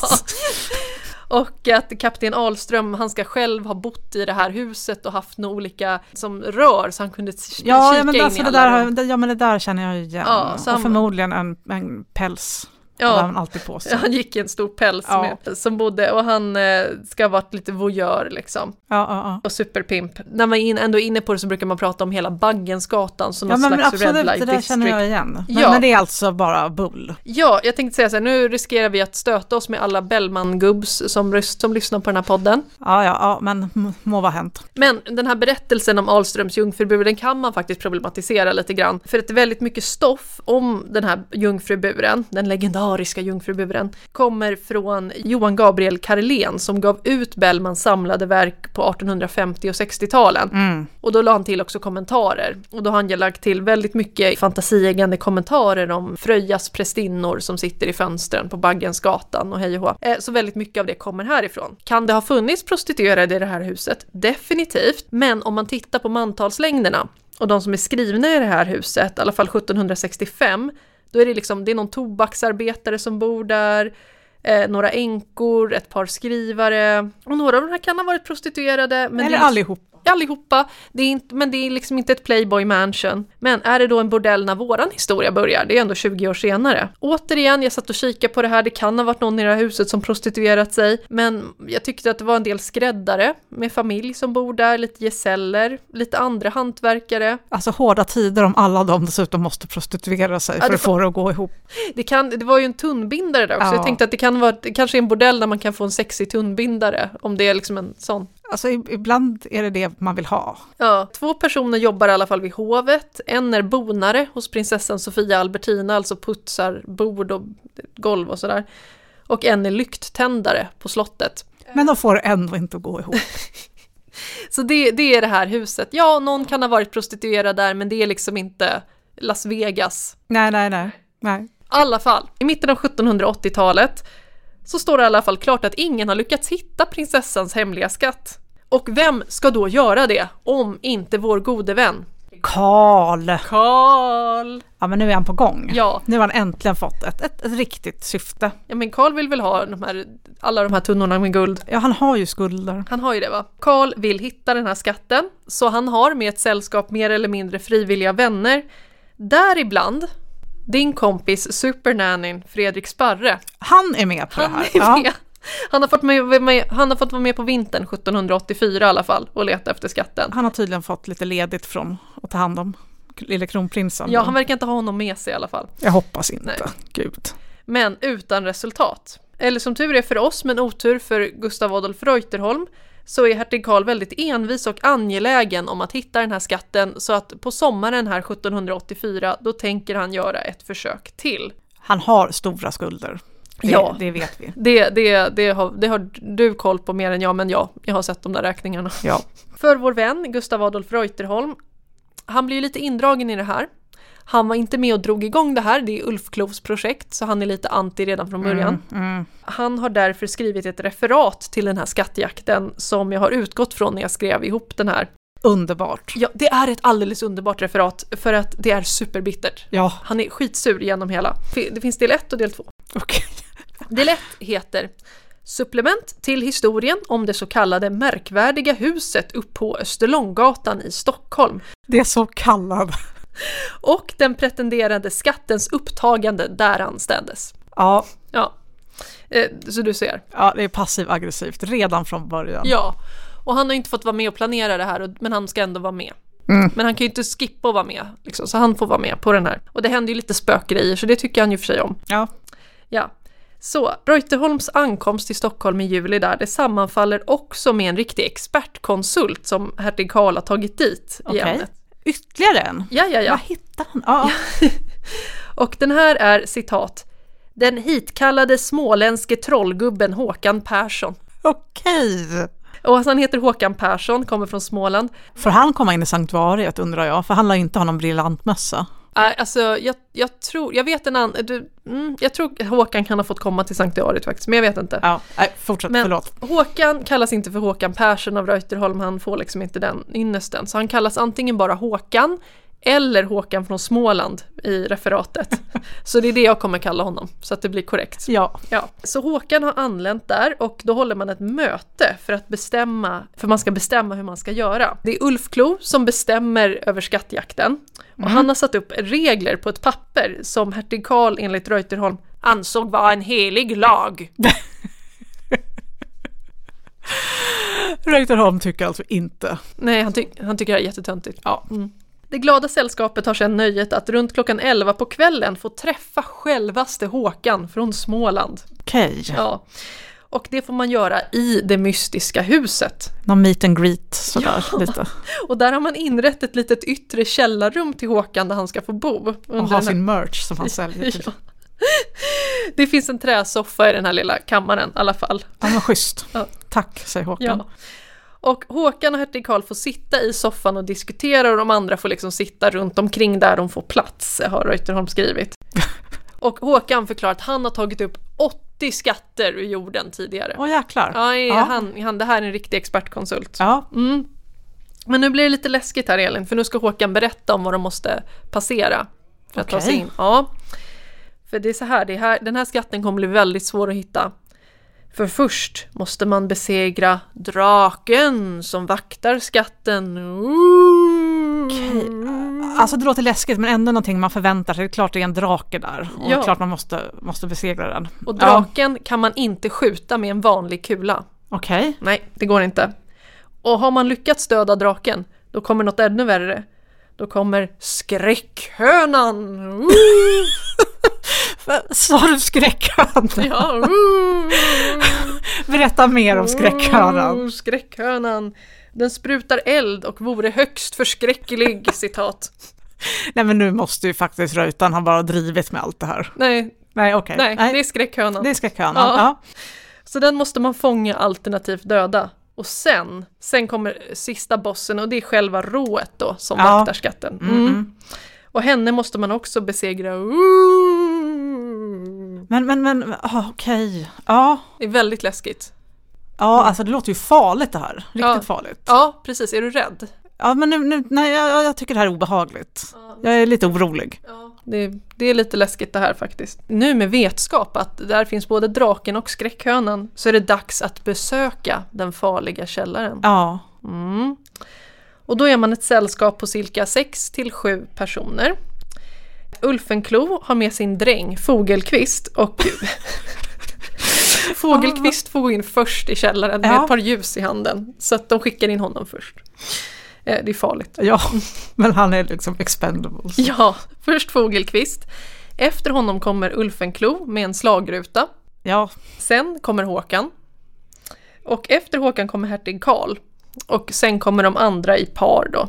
Och att kapten Ahlström, han ska själv ha bott i det här huset och haft några olika som rör så han kunde kika ja, in men i alltså alla det där, Ja men det där känner jag igen. Ja, och förmodligen en, en päls. Ja. hade han alltid på sig. Han gick i en stor päls Ja. med, som bodde och han eh, ska ha varit lite voyeur liksom. Ja, ja, ja. Och superpimp. När man in, ändå är inne på det så brukar man prata om hela Baggensgatan som Ja någon men slags absolut, red det light där district. känner jag igen. Men, Ja. men det är alltså bara bull. Ja, jag tänkte säga så här, nu riskerar vi att stöta oss med alla Bellman-gubbs som, som lyssnar på den här podden. Ja, ja, ja, men må vara hänt. Men den här berättelsen om Ahlströms jungfrubur, den kan man faktiskt problematisera lite grann. För att det är väldigt mycket stoff om den här jungfruburen, den legendariska jungfruburen, kommer från Johan Gabriel Karlén som gav ut Bellmans samlade verk på 1850 och 60-talen. Mm. Och då la han till också kommentarer. Och då har han ju lagt till väldigt mycket fantasieggande kommentarer om Fröjas prästinnor som sitter i fönstren på Baggensgatan och hej och hå. Eh, Så väldigt mycket av det kommer härifrån. Kan det ha funnits prostituerade i det här huset? Definitivt. Men om man tittar på mantalslängderna och de som är skrivna i det här huset, i alla fall 1765, då är det liksom, det är någon tobaksarbetare som bor där, eh, några änkor, ett par skrivare och några av de här kan ha varit prostituerade. Men Eller det är allihop. Allihopa, det är inte, men det är liksom inte ett Playboy Mansion. Men är det då en bordell när våran historia börjar? Det är ändå 20 år senare. Återigen, jag satt och kikade på det här, det kan ha varit någon i det här huset som prostituerat sig, men jag tyckte att det var en del skräddare med familj som bor där, lite gesäller, lite andra hantverkare. Alltså hårda tider om alla de dessutom måste prostituera sig Ja, för att få det att gå ihop. Det, kan, det var ju en tunnbindare där också, Ja. jag tänkte att det kan vara, det kanske är en bordell där man kan få en sexig tunnbindare, om det är liksom en sån. Alltså ibland är det det man vill ha. Ja, två personer jobbar i alla fall vid hovet. En är bonare hos prinsessan Sofia Albertina, alltså putsar bord och golv och sådär. Och en är lykttändare på slottet. Men de får ändå inte att gå ihop. Så det, det är det här huset. Ja, någon kan ha varit prostituerad där, men det är liksom inte Las Vegas. nej, nej, nej. nej. I alla fall, i mitten av 1780-talet så står det i alla fall klart att ingen har lyckats hitta prinsessans hemliga skatt. Och vem ska då göra det om inte vår gode vän Karl! Karl! Ja men nu är han på gång. Ja. Nu har han äntligen fått ett, ett, ett riktigt syfte. ja, men Karl vill väl ha de här, alla de här tunnorna med guld. Ja han har ju skulder. Han har ju det va? Karl vill hitta den här skatten, så han har med ett sällskap mer eller mindre frivilliga vänner. Däribland din kompis supernannyn Fredrik Sparre. Han är med på Han det här. är Ja. Han har, fått med, med, han har fått vara med på vintern 1784 i alla fall och leta efter skatten. Han har tydligen fått lite ledigt från att ta hand om lille kronprinsen. Ja, han verkar inte ha honom med sig i alla fall. Jag hoppas inte. Nej. Gud. Men utan resultat. Eller som tur är för oss, men otur för Gustav Adolf Reuterholm, så är hertig Karl väldigt envis och angelägen om att hitta den här skatten, så att på sommaren här 1784, då tänker han göra ett försök till. Han har stora skulder. Det, Ja. det vet vi. Det, det, det, har, det har du koll på mer än jag, men ja, jag har sett de där räkningarna. Ja. För vår vän Gustav Adolf Reuterholm, han blir ju lite indragen i det här. Han var inte med och drog igång det här, det är Ulf Klovs projekt, så han är lite anti redan från början. Mm. Han har därför skrivit ett referat till den här skattjakten som jag har utgått från när jag skrev ihop den här. Underbart. Ja, det är ett alldeles underbart referat för att det är superbittert. Ja, Han är skitsur genom hela. Det finns del 1 och del 2. okej. Del 1 heter Supplement till historien om det så kallade märkvärdiga huset upp på Österlånggatan i Stockholm Det är så kallad. Och den pretenderade skattens upptagande där anstädes. Ja, Ja, eh, så du ser. ja, det är passiv aggressivt redan från början. Ja, och han har inte fått vara med och planera det här, men han ska ändå vara med. Mm. Men han kan ju inte skippa att vara med, liksom, så han får vara med på den här. Och det händer ju lite spökgrejer, så det tycker han ju för sig om. Ja. Ja. Så, Reuterholms ankomst till Stockholm i juli där, det sammanfaller också med en riktig expertkonsult som hertig Karl har tagit dit i Okej. ämnet. Ytterligare en. Ja, ja, ja. Vad hittar han? Ja, Och den här är citat. Den hitkallade småländske trollgubben Håkan Persson. okej. Och han heter Håkan Persson, kommer från Småland. Får han komma in i sanktuariet undrar jag? För han lär inte ha någon briljant mössa. Alltså jag, jag tror, jag vet en annan, du, mm, jag tror Håkan kan ha fått komma till Sanktuariet faktiskt, men jag vet inte. Ja, nej, fortsätt, Men förlåt. Håkan kallas inte för Håkan Persson av Reuterholm, han får liksom inte den ynnesten. Så han kallas antingen bara Håkan eller Håkan från Småland i referatet. Så det är det jag kommer kalla honom, så att det blir korrekt. Ja, Ja, så Håkan har anlänt där och då håller man ett möte för att bestämma, för man ska bestämma hur man ska göra. Det är Ulf Klo som bestämmer över skattjakten och han har satt upp regler på ett papper som hertig Karl enligt Reuterholm ansåg vara en helig lag. Reuterholm tycker alltså inte. Nej, han, ty- han tycker det är jättetöntigt. Ja. Mm. Det glada sällskapet har sedan nöjet att runt klockan 11 på kvällen få träffa självaste Håkan från Småland. Okej, Ja. Och det får man göra i det mystiska huset. någon meet and greet sådär lite. Och där har man inrett ett litet yttre källarrum till Håkan där han ska få bo. Och ha här- sin merch som han säljer. Ja. Det finns en träsoffa i den här lilla kammaren i alla fall. Ja, men schysst. Ja. Tack, säger Håkan. Ja. Och Håkan och hertig Karl får sitta i soffan och diskutera och de andra får liksom sitta runt omkring där de får plats, har Reuterholm skrivit. Och Håkan förklarar att han har tagit upp 80 skatter ur jorden tidigare. Åh jäklar. Ja, Ja. Han, han, det här är en riktig expertkonsult. Ja, Mm. Men nu blir det lite läskigt här Elin, för nu ska Håkan berätta om vad de måste passera för att ta sig in. Ja. För det är så här, det här, den här skatten kommer bli väldigt svår att hitta. För först måste man besegra draken som vaktar skatten. Okej. Alltså det låter läskigt men ändå någonting man förväntar sig. Det är klart det är en drake där. Och Ja. klart man måste, måste besegra den. Och Ja, draken kan man inte skjuta med en vanlig kula. Okej. Nej, det går inte. Och har man lyckats döda draken, då kommer något ännu värre. Då kommer skräckhönan. Sa du skräckhörnan? Ja, Berätta mer om skräckhörnan. Oh, skräckhönan. Den sprutar eld och vore högst förskräcklig, citat. Nej men nu måste ju faktiskt Reutan ha bara drivit med allt det här. Nej, Nej okej. nej, det är skräckhönan. det är skräckhörnan. Ja. Ja. Så den måste man fånga alternativt döda. Och sen, sen kommer sista bossen och det är själva rået då som Ja. vaktar skatten. Mm. Mm. Mm. Och henne måste man också besegra. Ooh. Men, men, men, ah, okej. Ja. Det är väldigt läskigt. Ja, alltså det låter ju farligt det här. Riktigt Ja. farligt. Ja, precis. Är du rädd? Ja, men nu, nu, nej, jag, jag tycker det här är obehagligt. Jag är lite orolig. Det, det är lite läskigt det här faktiskt. Nu med vetskap att där finns både draken och skräckhönan så är det dags att besöka den farliga källaren. Ja, Mm. Och då är man ett sällskap på cirka 6 till 7 personer. Ulfenklo har med sin dräng Fogelqvist och Fogelqvist får gå in först i källaren med Ja. ett par ljus i handen. Så att de skickar in honom först. Eh, Det är farligt. ja, men han är liksom expendable. så- Ja, först Fogelqvist. Efter honom kommer Ulfenklo med en slagruta. Ja, Sen kommer Håkan. Och efter Håkan kommer hertig Karl. Och sen kommer de andra i par då.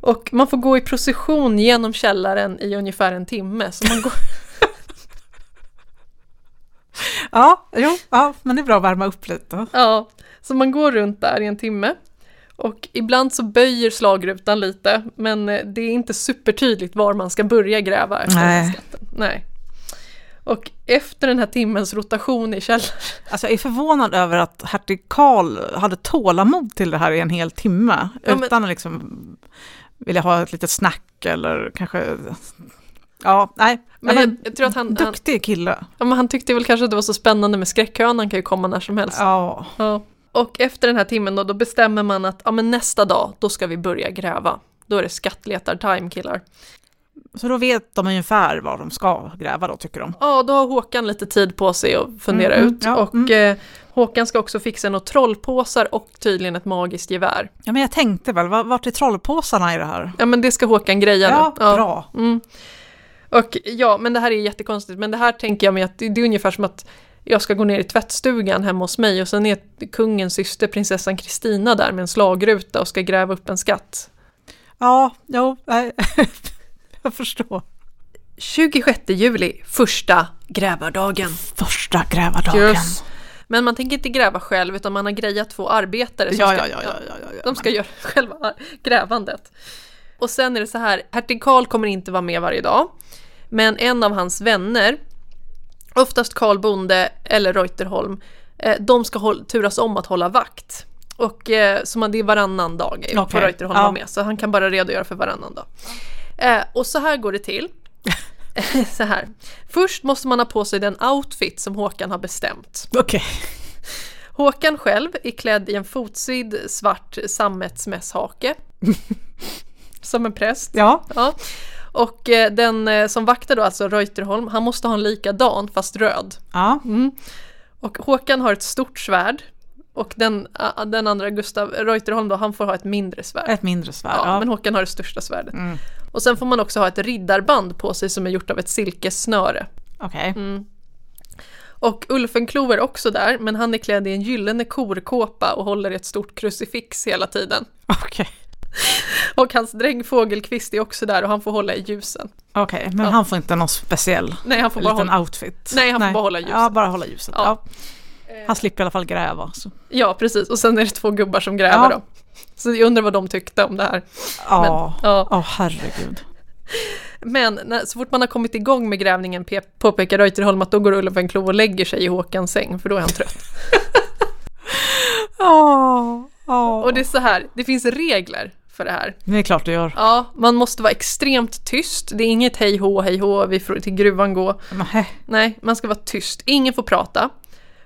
Och man får gå i procession genom källaren i ungefär en timme. Så man går, ja, jo, ja, men det är bra att värma upp lite. ja, så man går runt där i en timme. Och ibland så böjer slagrutan lite, men eh, det är inte supertydligt var man ska börja gräva efter Nej. skatten. Nej. Och efter den här timmens rotation i källaren Alltså jag är förvånad över att hertig Karl hade tålamod till det här i en hel timme. Ja, men- Utan att liksom vilja ha ett litet snack eller kanske... Ja, nej. Men jag, jag tror att han, han, duktig kille. ja, men han tyckte väl kanske att det var så spännande med skräckhönan kan ju komma när som helst. Ja, Ja. Och efter den här timmen då, då bestämmer man att ja, men nästa dag, då ska vi börja gräva. Då är det skattletar-time killar. så då vet de ungefär var de ska gräva då, tycker de. Ja, då har Håkan lite tid på sig att fundera Mm, mm, ut. ja, och mm. eh, Håkan ska också fixa några trollpåsar och tydligen ett magiskt gevär. Ja, men jag tänkte väl, var- vart är trollpåsarna i det här? Ja, men det ska Håkan greja Ja, nu. bra. Mm. Och ja, men det här är jättekonstigt, men det här tänker jag mig att det, det är ungefär som att jag ska gå ner i tvättstugan hemma hos mig och sen är kungens syster prinsessan Kristina där med en slagruta och ska gräva upp en skatt. Ja, jo, nej. jag förstår. 26 juli, första grävardagen. Första grävardagen. Yes. Men man tänker inte gräva själv utan man har grejat två arbetare som Ja, ska, ja, ja, ja, ja, ja, ja. de ska göra själva grävandet. Och sen är det så här, hertig Karl kommer inte vara med varje dag. Men en av hans vänner, oftast Karl Bonde eller Reuterholm, eh, de ska håll, turas om att hålla vakt. Och eh, så man, det är varannan dag får Okej, Reuterholm ja. vara med, så han kan bara redogöra för varannan dag. Eh, och så här går det till. så här. Först måste man ha på sig den outfit som Håkan har bestämt. Okej. Håkan själv är klädd i en fotsydd svart sammetsmässhake. som en präst. Ja, Ja. Och eh, den eh, som vaktar då, alltså Reuterholm, han måste ha en likadan fast röd. ja. Och Håkan har ett stort svärd. Och den, den andra, Gustav Reuterholm då, han får ha ett mindre svärd. ett mindre svärd. ja, Ja, Men Håkan har det största svärdet. Mm. Och sen får man också ha ett riddarband på sig som är gjort av ett silkessnöre. Okej. Mm. Och Ulfenklo är också där, men han är klädd i en gyllene korkåpa och håller ett stort krucifix hela tiden. Okej. Och hans dräng Fågelqvist är också där och han får hålla i ljusen. Okej, men Ja. han får inte någon speciell Nej, han får bara liten hålla... outfit? Nej, han får bara hålla ljuset. Ja, bara hålla ljuset. Ja. Ja. Han slipper i alla fall gräva. Så. Ja, precis. Och sen är det två gubbar som gräver då. Så jag undrar vad de tyckte om det här. Ja, ja. Åh, herregud. Men när, så fort man har kommit igång med grävningen pe- påpekar Reuterholm att då går Ulfenklo och lägger sig i Håkans säng, för då är han trött. Åh, åh. Och det är så här, det finns regler för det här. Det är klart du gör. Ja, man måste vara extremt tyst. Det är inget hej hå, hej hå, vi får till gruvan gå. Nej. Nej, man ska vara tyst. Ingen får prata.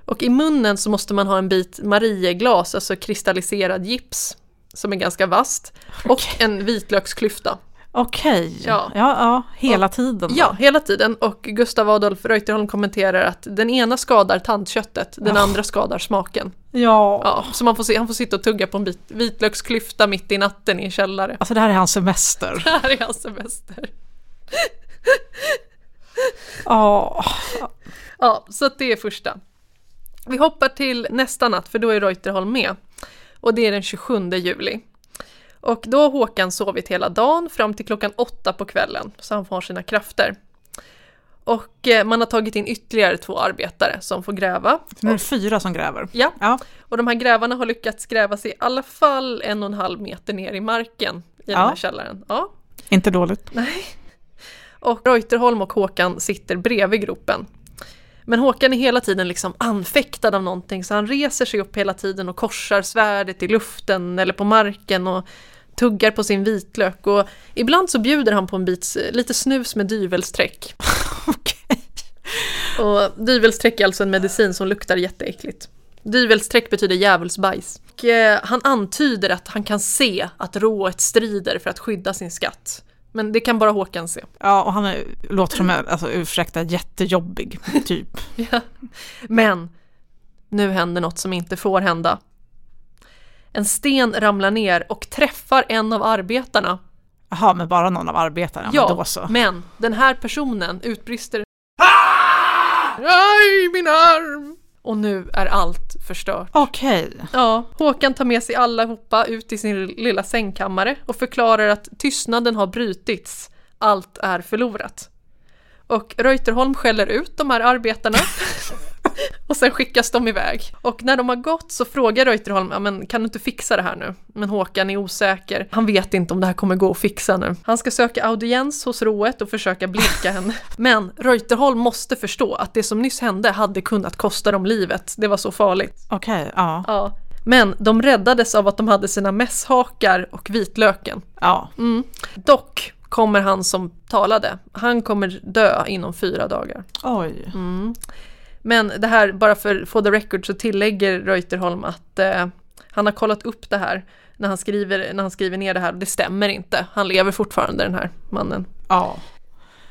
Och i munnen så måste man ha en bit Marieglas, alltså kristalliserad gips, som är ganska vasst. Och en vitlöksklyfta. Okej, Ja. ja. Ja, hela tiden. då. Ja, hela tiden. Och Gustav Adolf Reuterholm kommenterar att den ena skadar tandköttet, den Ja. andra skadar smaken. Ja. Ja, så man får se, han får sitta och tugga på en bit vitlöksklyfta mitt i natten i en källare. Alltså det här är hans semester. Det här är hans semester. Ja, Ja, så att det är första. Vi hoppar till nästa natt, för då är Reuterholm med. Och det är den 27 juli. Och då har Håkan sovit hela dagen fram till klockan åtta på kvällen, så han får sina krafter. Och eh, man har tagit in ytterligare två arbetare som får gräva. nu är det fyra som gräver. Ja, Ja, och de här grävarna har lyckats gräva sig i alla fall en och en halv meter ner i marken i den Ja. här källaren. Ja, inte dåligt. Nej. Och Reuterholm och Håkan sitter bredvid gropen. Men Håkan är hela tiden liksom anfäktad av någonting så han reser sig upp hela tiden och korsar svärdet i luften eller på marken och tuggar på sin vitlök och ibland så bjuder han på en bit lite snus med dyvelsträck. Okej. Och dyvelsträck är alltså en medicin som luktar jätteäckligt. Dyvelsträck betyder djävulsbajs. Och, eh, han antyder att han kan se att rået strider för att skydda sin skatt. Men det kan bara Håkan se. Ja, och han är, låter som en, alltså ursäkta, jättejobbig typ. Ja. Men nu händer något som inte får hända. En sten ramlar ner och träffar en av arbetarna. Jaha, men bara någon av arbetarna, ja, men då så. men den här personen utbrister Aj, min arm! Och nu är allt förstört. Okej. Ja, Håkan tar med sig allihopa ut i sin lilla sängkammare och förklarar att tystnaden har brutits. Allt är förlorat. Och Reuterholm skäller ut de här arbetarna. och sen skickas de iväg. Och när de har gått så frågar Reuterholm, ja men kan du inte fixa det här nu? Men Håkan är osäker. Han vet inte om det här kommer gå att fixa nu. Han ska söka audiens hos Roet och försöka blidka henne. Men Reuterholm måste förstå att det som nyss hände hade kunnat kosta dem livet. Det var så farligt. Okej, ja. Ja. Men de räddades av att de hade sina mässhakar och vitlöken. Ja. Mm. Dock kommer han som talade, han kommer dö inom fyra dagar. Oj. Mm. Men det här, bara för for the record, så tillägger Reuterholm att eh, han har kollat upp det här när han, skriver, när han skriver ner det här. Det stämmer inte. Han lever fortfarande den här mannen. Ja.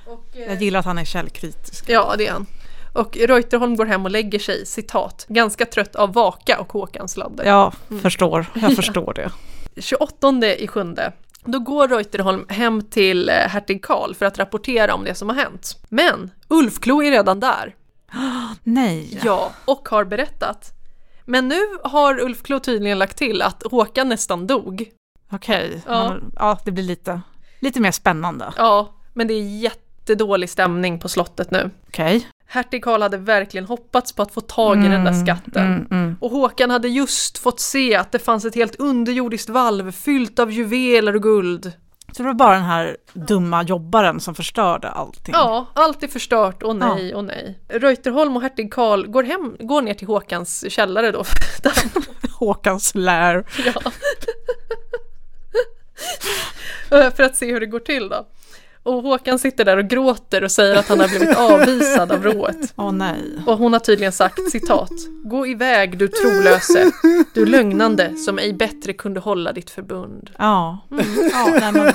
Och, Jag gillar att han är källkritisk. Ja, det är han. Och Reuterholm går hem och lägger sig, citat, ganska trött av Vaka och Håkans sladder. Jag förstår, jag förstår det. 28 i sjunde, då går Reuterholm hem till eh, hertig Karl för att rapportera om det som har hänt. Men Ulfklo är redan där. Nej. Ja, och har berättat. Men nu har Ulfklo tydligen lagt till att Håkan nästan dog. Okej. Ja. Ja. ja, det blir lite, lite mer spännande. Ja, men det är jättedålig stämning på slottet nu. Okej. Hertig Karl hade verkligen hoppats på att få tag i den där skatten. Mm, mm. Och Håkan hade just fått se att det fanns ett helt underjordiskt valv fyllt av juveler och guld. Så det var bara den här dumma jobbaren som förstörde allting. Ja, allt är förstört och nej och nej. Reuterholm och hertig Karl går, hem, går ner till Håkans källare då. Håkans lär. ja. För att se hur det går till då. Och Håkan sitter där och gråter och säger att han har blivit avvisad av rået. Åh nej. Och hon har tydligen sagt citat. Gå iväg du trolöse, du lögnande som ej bättre kunde hålla ditt förbund. Ja. ja nej, men,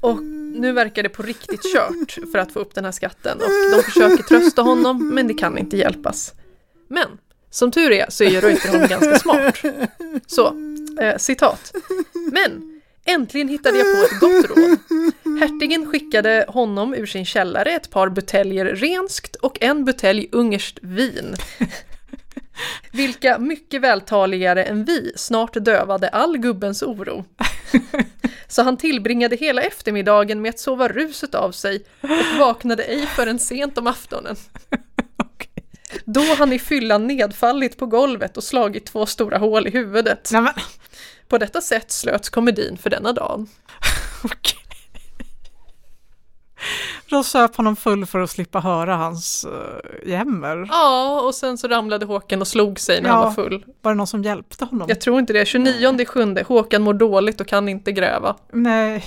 Och nu verkar det på riktigt kört för att få upp den här skatten och de försöker trösta honom men det kan inte hjälpas. Men som tur är så är ju Reuterholm ganska smart. Så, eh, citat. Men äntligen hittade jag på ett gott råd. Hertigen skickade honom ur sin källare ett par buteljer renskt och en butelj ungerskt vin. Vilka mycket vältaligare än vi snart dövade all gubbens oro. Så han tillbringade hela eftermiddagen med att sova ruset av sig och vaknade ej förrän sent om aftonen. Då han i fyllan nedfallit på golvet och slagit två stora hål i huvudet. På detta sätt slöts komedin för denna dagen. okej. Då söp honom full för att slippa höra hans uh, jämmer. Ja, och sen så ramlade Håkan och slog sig när han Ja. var full. Var det någon som hjälpte honom? Jag tror inte det. 29 sjunde, Håkan mår dåligt och kan inte gräva. Nej.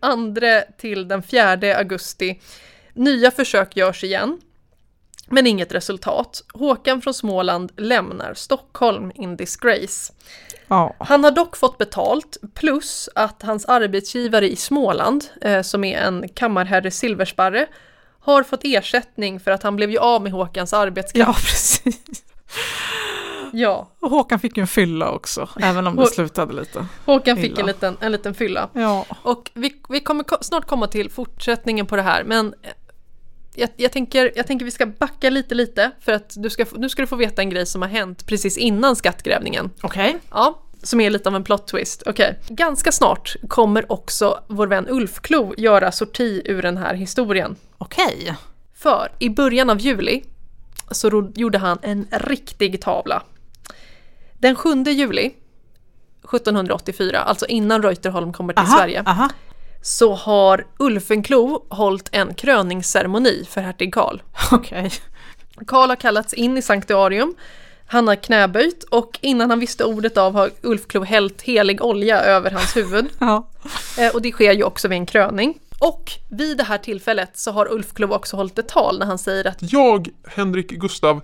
Andra till den 4 augusti. Nya försök görs igen. Men inget resultat. Håkan från Småland lämnar Stockholm in disgrace. Ja. Han har dock fått betalt plus att hans arbetsgivare i Småland, eh, som är en kammarherre Silversparre, har fått ersättning för att han blev ju av med Håkans arbetskraft. ja, precis. Ja, Och Håkan fick ju en fylla också, även om det Hå- slutade lite. Håkan fick Illa. en liten, en liten fylla. Ja. Och vi, vi kommer ko- snart komma till fortsättningen på det här, men jag, jag, tänker, jag tänker vi ska backa lite lite för att du ska, nu ska du få veta en grej som har hänt precis innan skattgrävningen. Okej. Ja, som är lite av en plot twist. Okej. Ganska snart kommer också vår vän Ulfklo göra sorti ur den här historien. Okej. För i början av juli så gjorde han en riktig tavla. Den 7 juli 1784, alltså innan Reuterholm kommer till Aha, Sverige, aha. Så har Ulfenklo hållit en kröningsceremoni för hertig Karl. Okej. Karl har kallats in i sanktuarium Han har knäböjt och innan han visste ordet av har Ulfklo hällt helig olja över hans huvud. Ja. Eh, Och det sker ju också vid en kröning. Och vid det här tillfället så har Ulfklo också hållit ett tal när han säger att Jag, Henrik Gustav,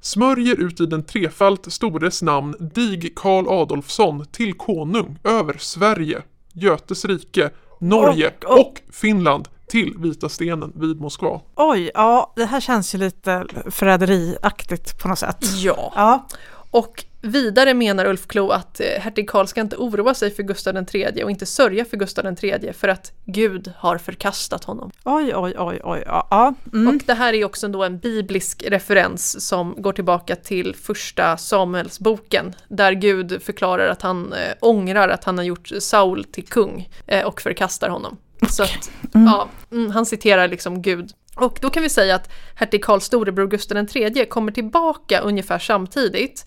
smörjer ut i den trefalt stores namn dig Karl Adolfsson till konung över Sverige, Götes rike, Norge Och- och- och Finland till Vita stenen vid Moskva. Oj, ja, det här känns ju lite förräderiaktigt på något sätt. ja. Ja, Och vidare menar Ulf Klo att eh, hertig Karl ska inte oroa sig för Gustav III och inte sörja för Gustav III för att Gud har förkastat honom. oj, oj, oj, oj, ja. Mm. Och det här är också då en biblisk referens som går tillbaka till första Samuelsboken där Gud förklarar att han eh, ångrar att han har gjort Saul till kung eh, och förkastar honom. Så att, ja, mm, han citerar liksom Gud. Och då kan vi säga att hertig Karls storebror Gustav III kommer tillbaka ungefär samtidigt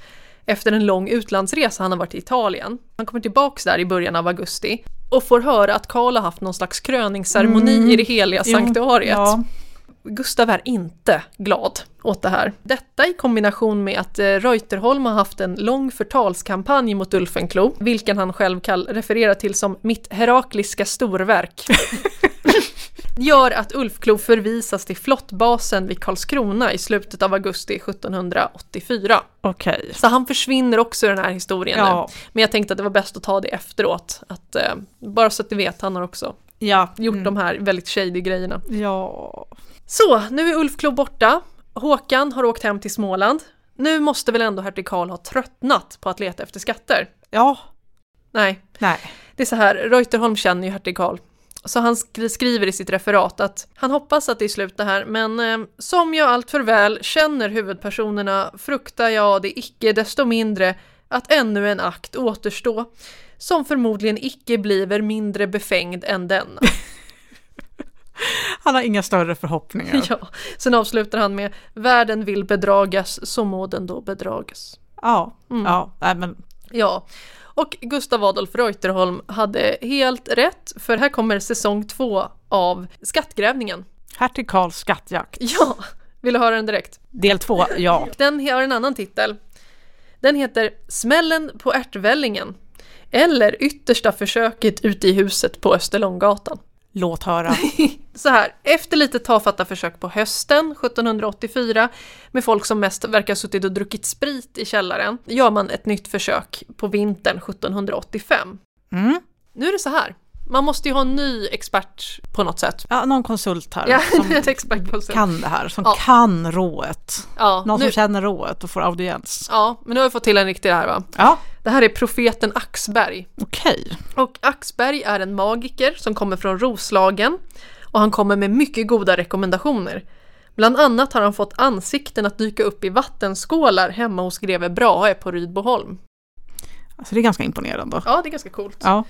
efter en lång utlandsresa, han har varit i Italien. Han kommer tillbaks där i början av augusti och får höra att Karl har haft någon slags kröningsceremoni i det heliga sanktuariet. Ja, Gustav är inte glad åt det här. Detta i kombination med att eh, Reuterholm har haft en lång förtalskampanj mot Ulfenklo, vilken han själv kall, refererar till som mitt herakliska storverk. gör att Ulfklo förvisas till flottbasen vid Karlskrona i slutet av augusti 1784. okej. Så han försvinner också i den här historien nu. Ja, Men jag tänkte att det var bäst att ta det efteråt. Att, eh, bara så att du vet, han har också ja. gjort mm. de här väldigt shady grejerna. Ja, Så, nu är Ulf Klo borta. Håkan har åkt hem till Småland. Nu måste väl ändå hertig Karl ha tröttnat på att leta efter skatter? ja, Nej, nej. det är så här, Reuterholm känner ju hertig Karl. Så han sk- skriver i sitt referat att han hoppas att det är slut det här, men eh, som jag allt för väl känner huvudpersonerna fruktar jag det icke desto mindre att ännu en akt återstå, som förmodligen icke bliver mindre befängd än denna. Han har inga större förhoppningar. Ja, sen avslutar han med Världen vill bedragas, så må den då bedragas. Ja, Mm. ja, nej men Ja, och Gustav Adolf Reuterholm hade helt rätt, för här kommer säsong två av Skattgrävningen. hertig Karls skattjakt. Ja, vill du höra den direkt? Del två, ja. Den har en annan titel. Den heter Smällen på ärtvällingen. Eller Yttersta försöket ute i huset på Österlånggatan. Låt höra. Så här, efter lite tafatta försök på hösten 1784 med folk som mest verkar ha suttit och druckit sprit i källaren gör man ett nytt försök på vintern 1785. Mm. Nu är det så här, man måste ju ha en ny expert på något sätt. Ja, någon konsult här Ja, som kan det här, som Ja. kan rået. Ja, Någon nu, som känner rået och får audiens. ja, men nu har vi fått till en riktig här va. Ja, Det här är profeten Axberg. okej. Och Axberg är en magiker som kommer från Roslagen och han kommer med mycket goda rekommendationer. Bland annat har han fått ansikten att dyka upp i vattenskålar hemma hos greve Brahe på Rydboholm. Alltså det är ganska imponerande. Ja, det är ganska coolt. Ja.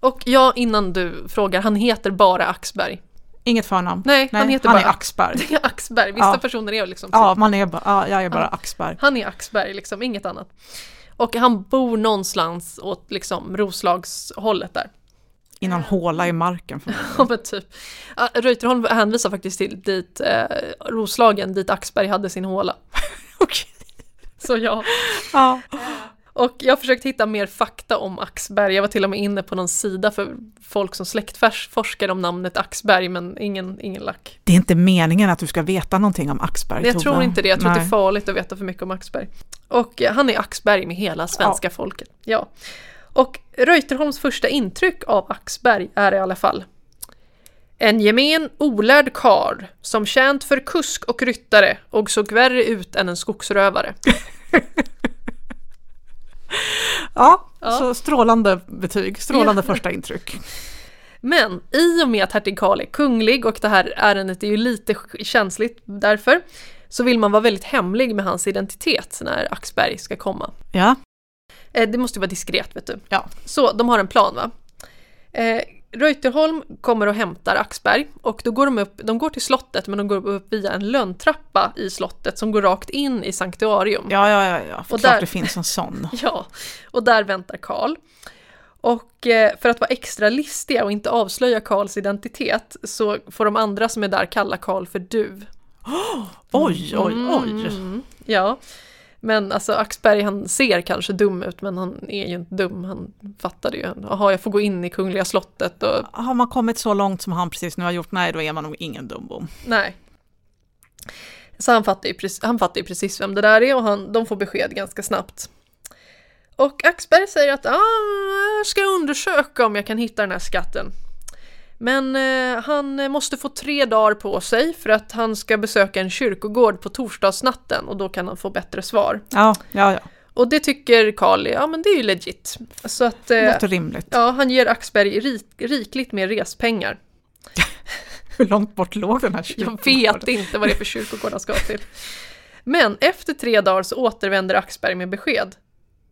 Och ja, innan du frågar, han heter bara Axberg. Inget förnamn. Nej, han heter han bara är Axberg. Det är Axberg, vissa Ja. personer är liksom Ja, man är bara, ja, jag är bara Axberg. Han är Axberg, liksom, inget annat. Och han bor någonstans åt liksom Roslagshållet där. I någon håla i marken. För Ja men typ. Reuterholm hänvisar faktiskt till dit, eh, Roslagen, dit Axberg hade sin håla. Okej. Så ja. Ja. Och jag har försökt hitta mer fakta om Axberg. Jag var till och med inne på någon sida för folk som släktforskar om namnet Axberg, men ingen, ingen lack. Det är inte meningen att du ska veta någonting om Axberg. Jag tror inte det, jag tror att det är Nej. farligt att veta för mycket om Axberg. Och eh, han är Axberg med hela svenska folket. Ja. Och Reuterholms första intryck av Axberg är i alla fall en gemen olärd kard som tjänt för kusk och ryttare och såg värre ut än en skogsrövare. Ja, Ja. så strålande betyg, strålande första intryck. Men i och med att hertig Karl är kunglig och det här ärendet är ju lite känsligt därför så vill man vara väldigt hemlig med hans identitet när Axberg ska komma. Ja, Eh, det måste ju vara diskret vet du. Ja. Så de har en plan va? Reuterholm kommer och hämtar Axberg och då går de upp, de går till slottet men de går upp via en lönntrappa i slottet som går rakt in i sanktuarium. ja, ja, ja, ja. För Och klart där- det finns en sån. Ja, och där väntar Karl. Och eh, för att vara extra listiga och inte avslöja Karls identitet så får de andra som är där kalla Karl för du. Oj, oj, oj. Mm, ja. Men alltså Axberg han ser kanske dum ut men han är ju inte dum. Han fattade ju. Jaha, jag får gå in i Kungliga slottet och Har man kommit så långt som han precis nu har gjort, nej då är man nog ingen dumbom. nej. Så han fattar, ju, precis- han fattar ju precis vem det där är och han, de får besked ganska snabbt. Och Axberg säger att ah, jag ska undersöka om jag kan hitta den här skatten. Men eh, han måste få tre dagar på sig för att han ska besöka en kyrkogård på torsdagsnatten och då kan han få bättre svar. Ja, ja, ja. Och det tycker Karl, ja men det är ju legit. Så att eh, Låter rimligt. ja, han ger Axberg rik, rikligt med respengar. Hur långt bort låg den här Jag kyrkogården? vet inte vad det är för kyrkogård han ska till. Men efter tre dagar så återvänder Axberg med besked.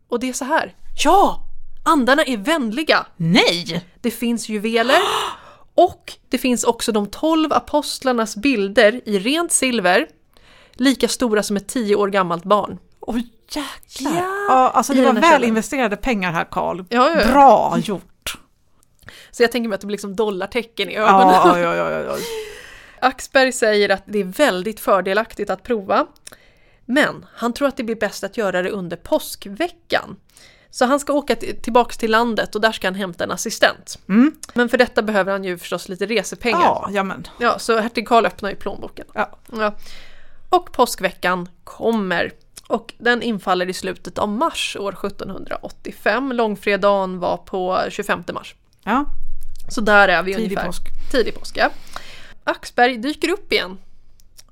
Och det är så här. Ja! Andarna är vänliga. Nej! Det finns juveler och det finns också de tolv apostlarnas bilder i rent silver. Lika stora som ett tio år gammalt barn. Åh jäklar! Ja, Ja, alltså det var väl källan. investerade pengar här Karl. Ja, ja. Bra gjort! Så jag tänker mig att det blir liksom dollartecken i ögonen. Ja, ja, ja, ja. Axberg säger att det är väldigt fördelaktigt att prova. Men han tror att det blir bäst att göra det under påskveckan. Så han ska åka tillbaks till landet och där ska han hämta en assistent. Mm. Men för detta behöver han ju förstås lite resepengar. Ja. Ja, så hertig Karl öppnar ju plånboken. Ja. Ja. Och påskveckan kommer. Och den infaller i slutet av mars år 1785. Långfredagen var på 25 mars. ja. Så där är vi Tidig ungefär. påsk. Tidig påsk, ja. Axberg dyker upp igen.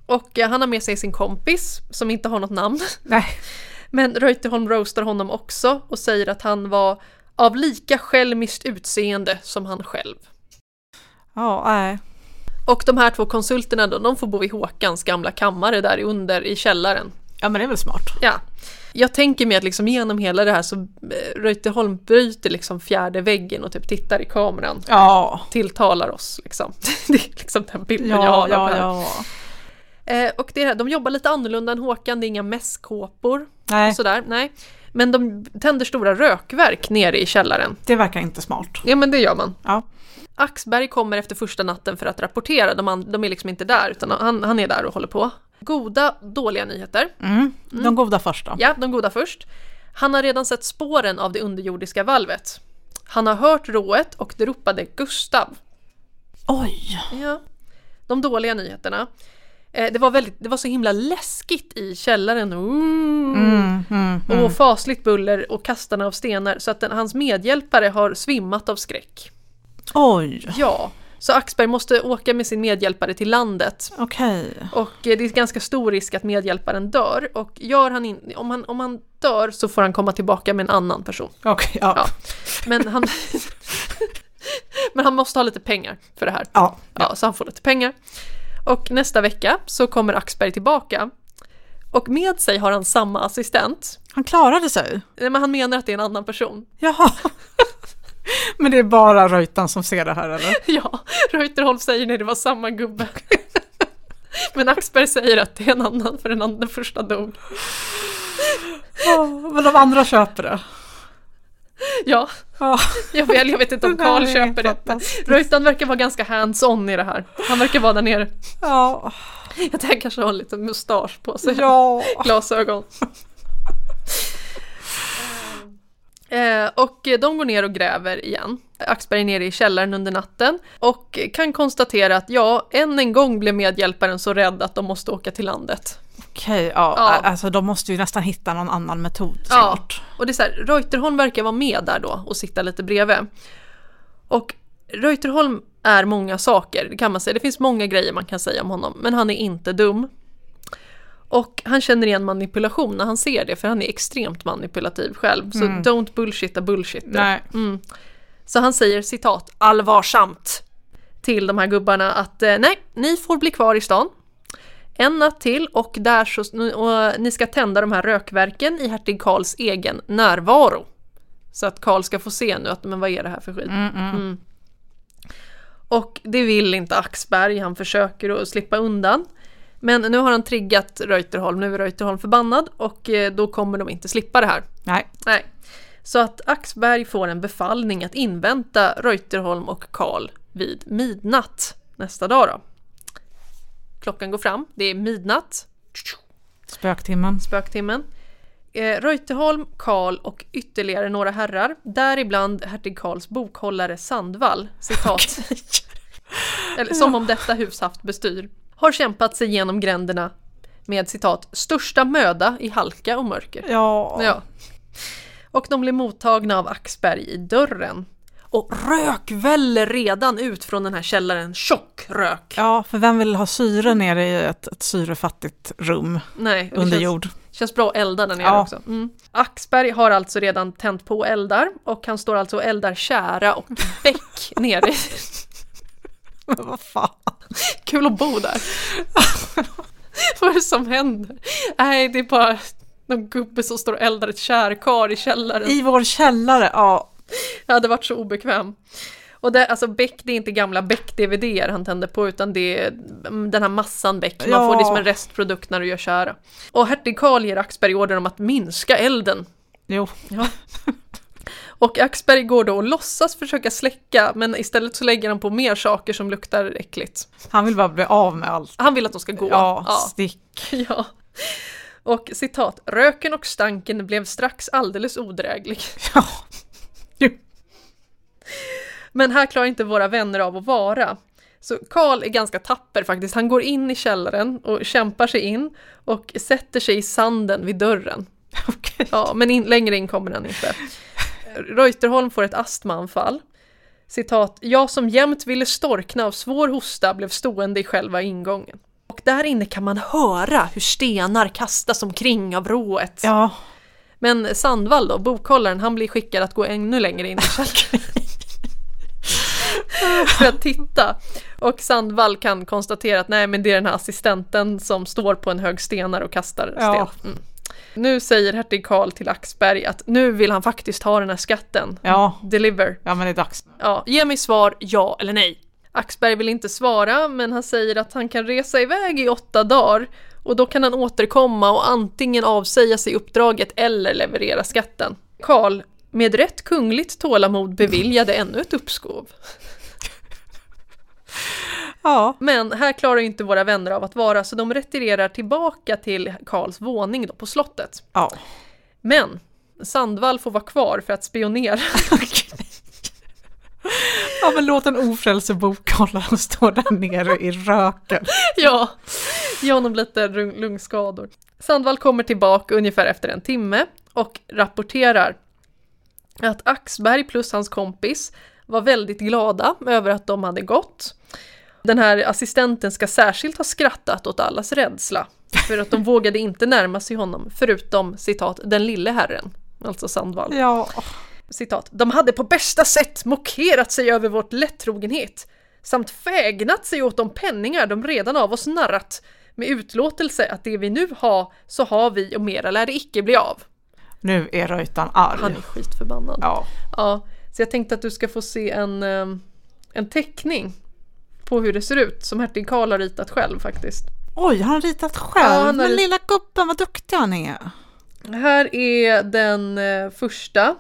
Och eh, han har med sig sin kompis som inte har något namn. Nej. Men Reuterholm roastar honom också och säger att han var av lika själviskt utseende som han själv. Ja, nej. Och de här två konsulterna då, de får bo i Håkans gamla kammare där under i källaren. Ja, men det är väl smart. Ja. Jag tänker mig att liksom genom hela det här så eh, Reuterholm bryter liksom fjärde väggen och typ tittar i kameran. Ja. Tilltalar oss liksom. Det är liksom den bilden jag Ja, har av ja, det här. ja. Eh, och det, de jobbar lite annorlunda än Håkan, det är inga mässkåpor. Nej, sådär, nej. Men de tänder stora rökverk nere i källaren. det verkar inte smart. Ja men det gör man. Ja. Axberg kommer efter första natten för att rapportera, de, de är liksom inte där utan han, han är där och håller på. Goda, dåliga nyheter. Mm. De goda först då. Ja, de goda först. Han har redan sett spåren av det underjordiska valvet. Han har hört rået och det ropade Gustav. Oj! Ja. De dåliga nyheterna. Eh, det, var väldigt, det var så himla läskigt i källaren. Mm, mm, mm. Och fasligt buller och kastande av stenar så att den, hans medhjälpare har svimmat av skräck. Oj, Ja, så Axberg måste åka med sin medhjälpare till landet. okej. Och eh, det är ganska stor risk att medhjälparen dör. Och gör han in, om, han, om han dör så får han komma tillbaka med en annan person. Okej, ja. Ja. Men han, men han måste ha lite pengar för det här. Ja. Ja, så han får lite pengar. Och nästa vecka så kommer Axberg tillbaka. Och med sig har han samma assistent. Han klarade sig. Eh, Men han menar att det är en annan person. Jaha. Men det är bara Reutan som ser det här eller? Ja, Reuterholm säger nej det var samma gubbe. Men Axberg säger att det är en annan för den, andra, första dog. Ja, men de andra köper det. Ja, Ja. jag, väl, jag vet inte om Karl köper det. Reutan verkar vara ganska hands-on i det här. Han verkar vara där nere. Ja. Jag tänker kanske har en liten mustasch på sig. ja. Glasögon. Eh, och de går ner och gräver igen. Axberg är nere i källaren under natten och kan konstatera att ja, än en gång blev medhjälparen så rädd att de måste åka till landet. Okej, ja. Ja. Alltså de måste ju nästan hitta någon annan metod Ja, snart. och det är så här, Reuterholm verkar vara med där då och sitta lite bredvid. Och Reuterholm är många saker, det kan man säga. Det finns många grejer man kan säga om honom, men han är inte dum. Och han känner igen manipulation när han ser det, för han är extremt manipulativ själv. Så don't bullshitta bullshitter. Nej. Mm. Så han säger citat allvarsamt till de här gubbarna att eh, nej, ni får bli kvar i stan. En natt till och, där så, och ni ska tända de här rökverken i hertig Karls egen närvaro. Så att Karl ska få se nu att men vad är det här för skit. Mm, mm. Mm. Och det vill inte Axberg, han försöker att slippa undan. Men nu har han triggat Reuterholm, nu är Reuterholm förbannad och eh, då kommer de inte slippa det här. Nej. Nej. Så att Axberg får en befallning att invänta Reuterholm och Karl vid midnatt nästa dag då. Klockan går fram, det är midnatt, Spöktimmen. spöktimmen. Eh, Reuterholm, Karl och ytterligare några herrar, däribland hertig Karls bokhållare Sandvall, citat, eller som om detta hus haft bestyr, har kämpat sig genom gränderna med citat största möda i halka och mörker. Ja. Ja. Och de blir mottagna av Axberg i dörren. Och rök väller redan ut från den här källaren, tjock rök. ja, för vem vill ha syre nere i ett, ett syrefattigt rum Nej, det under känns, jord? känns bra att elda där nere Ja. också. Mm. Axberg har alltså redan tänt på eldar och han står alltså och eldar kära och bäck nere. i- Men vad fan? Kul att bo där. Vad är det som händer? Nej, det är bara någon gubbe som står och eldar ett kärkar i källaren. I vår källare, ja. Jag hade varit så obekväm. Och det, alltså Beck, det är inte gamla Beck-DVD han tänder på utan det är mm, den här massan Beck. Man Ja. får det som en restprodukt när du gör kära. Och hertig Karl ger Axberg order om att minska elden. Jo. Och Axberg går då och låtsas försöka släcka men istället så lägger han på mer saker som luktar äckligt. Han vill bara bli av med allt. Han vill att de ska gå. Ja, Ja. stick. ja. Och citat, röken och stanken blev strax alldeles odräglig. Ja. Men här klarar inte våra vänner av att vara. Så Karl är ganska tapper faktiskt. Han går in i källaren och kämpar sig in och sätter sig i sanden vid dörren. Okej. Ja, men in, längre in kommer han inte. Reuterholm får ett astmaanfall. Citat, jag som jämt ville storkna av svår hosta blev stående i själva ingången. Och där inne kan man höra hur stenar kastas omkring av rået. Ja. Men Sandvall då, bokhållaren, han blir skickad att gå ännu längre in i källaren. för att titta. Och Sandvall kan konstatera att nej men det är den här assistenten som står på en hög stenar och kastar Ja. sten. Mm. Nu säger hertig Karl till Axberg att nu vill han faktiskt ha den här skatten. Ja. Deliver. Ja, men det är dags. Ja, ge mig svar ja eller nej. Axberg vill inte svara men han säger att han kan resa iväg i åtta dagar och då kan han återkomma och antingen avsäga sig uppdraget eller leverera skatten. Karl, med rätt kungligt tålamod beviljade ännu ett uppskov. Ja. Men här klarar inte våra vänner av att vara så de retirerar tillbaka till Karls våning då på slottet. Ja. Men Sandvall får vara kvar för att spionera. Ja, men låt en ofrälse bokhållare stå där nere i röken. Ja, ge honom lite lung- lungskador. Sandvall kommer tillbaka ungefär efter en timme och rapporterar att Axberg plus hans kompis var väldigt glada över att de hade gått. Den här assistenten ska särskilt ha skrattat åt allas rädsla för att de vågade inte närma sig honom förutom citat den lille herren, alltså Sandvall. Ja. Citat. De hade på bästa sätt mockerat sig över vårt lättrogenhet samt fägnat sig åt de penningar de redan av oss narrat med utlåtelse att det vi nu har så har vi och mera lär det icke bli av. Nu är Reutan arg. Han är skitförbannad. Ja. Ja. så jag tänkte att du ska få se en, eh, en teckning på hur det ser ut som hertig Karl har ritat själv faktiskt. Oj, han har ritat själv. Ja, han har men lilla gubben, vad duktig han är. Här är den eh, första.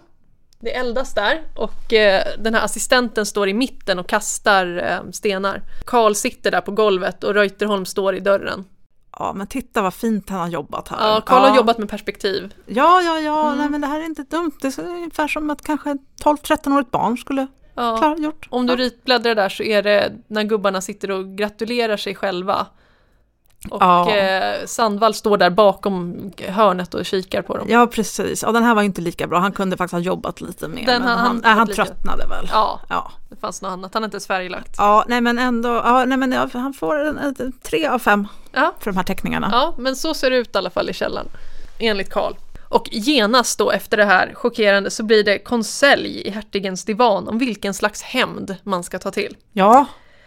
Det eldas där och eh, den här assistenten står i mitten och kastar eh, stenar. Karl sitter där på golvet och Reuterholm står i dörren. Ja, men titta vad fint han har jobbat här. Ja, Karl ja. har jobbat med perspektiv. Ja, ja, ja, nej men det här är inte dumt. Det är ungefär som att kanske 12-13-årigt barn skulle Ja. klara gjort. Om du ja. ritbläddrar där så är det när gubbarna sitter och gratulerar sig själva. Och Ja. eh, Sandvall står där bakom hörnet och kikar på dem. Ja, precis. Ja, den här var inte lika bra. Han kunde faktiskt ha jobbat lite mer. Den men han han, nej, han jobbat lite. tröttnade väl. Ja, Ja. det fanns något annat. Han är inte ens färglagt. ja, nej men ändå. Ja, nej men ja, han får en, en, tre av fem Ja, för de här teckningarna. Ja, men så ser det ut i alla fall i källaren, enligt Karl. Och genast då efter det här chockerande så blir det konselj i hertigens divan om vilken slags hämnd man ska ta till. Ja,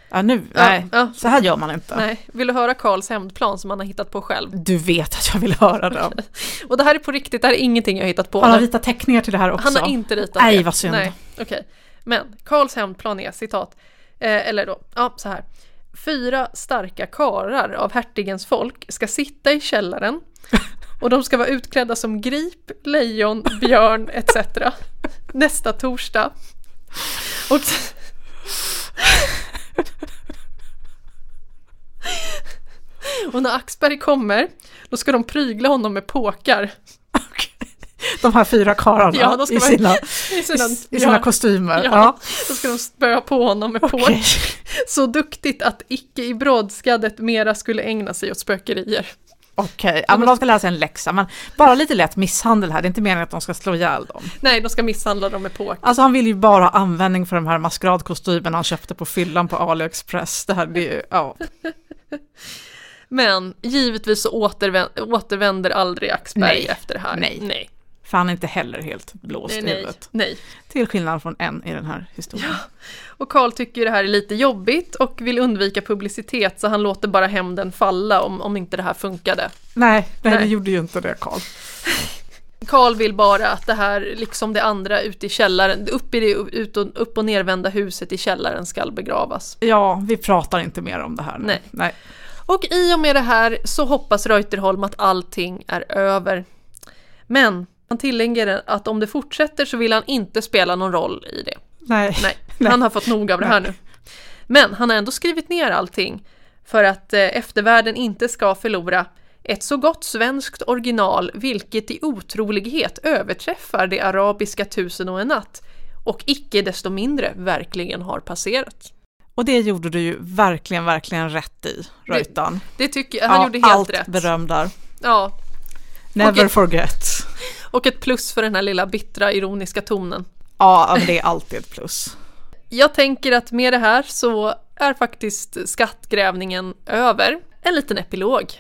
ja nu, Ja, nej, ja. så här gör man inte. Nej, vill du höra Karls hämndplan som han har hittat på själv? Du vet att jag vill höra den. Och det här är på riktigt, det här är ingenting jag har hittat på. Han har ritat teckningar till det här också. Han har inte ritat Nej, det. vad synd. Nej, okej. Men Karls hämndplan är citat, eh, eller då, ja så här. Fyra starka karar av hertigens folk ska sitta i källaren och de ska vara utklädda som grip, lejon, björn etc. nästa torsdag. Och Och när Axberg kommer, då ska de prygla honom med påkar. De här fyra karlarna Ja, i sina, I sina, i sina ja, kostymer. Ja, Ja. då ska de spöa på honom med Okej. påk. Så duktigt att icke i brådskaddet mera skulle ägna sig åt spökerier. Okej, ja, men de ska lära sig en läxa, men bara lite lätt misshandel här, det är inte meningen att de ska slå ihjäl dem. Nej, de ska misshandla dem med påk. Alltså han vill ju bara ha användning för de här maskeradkostymerna han köpte på fyllan på AliExpress. Det här, är ju, ja. Men givetvis så återvänder, återvänder aldrig Axberg Nej. efter det här. Nej. nej, För han är inte heller helt blåst nej, i huvudet. nej. Till skillnad från en i den här historien. Och Karl tycker det här är lite jobbigt och vill undvika publicitet så han låter bara hämnden falla om, om inte det här funkade. Nej, nej, det Nej. gjorde ju inte det Karl. Karl vill bara att det här, liksom det andra ute i källaren, upp i det ut och, upp och nervända huset i källaren skall begravas. Ja, vi pratar inte mer om det här nu. Nej. nej. Och i och med det här så hoppas Reuterholm att allting är över. Men han tillägger att om det fortsätter så vill han inte spela någon roll i det. Nej. Nej, han har fått nog av det här nu. Men han har ändå skrivit ner allting för att eh, eftervärlden inte ska förlora ett så gott svenskt original vilket i otrolighet överträffar det arabiska tusen och en natt och icke desto mindre verkligen har passerat. Och det gjorde du ju verkligen, verkligen rätt i, Reutan. Det tycker jag, han gjorde helt allt rätt. beröm där. Ja, Never Okej. forget. Och ett plus för den här lilla bittra ironiska tonen. Ja, det är alltid ett plus. Jag tänker att med det här så är faktiskt skattgrävningen över. En liten epilog.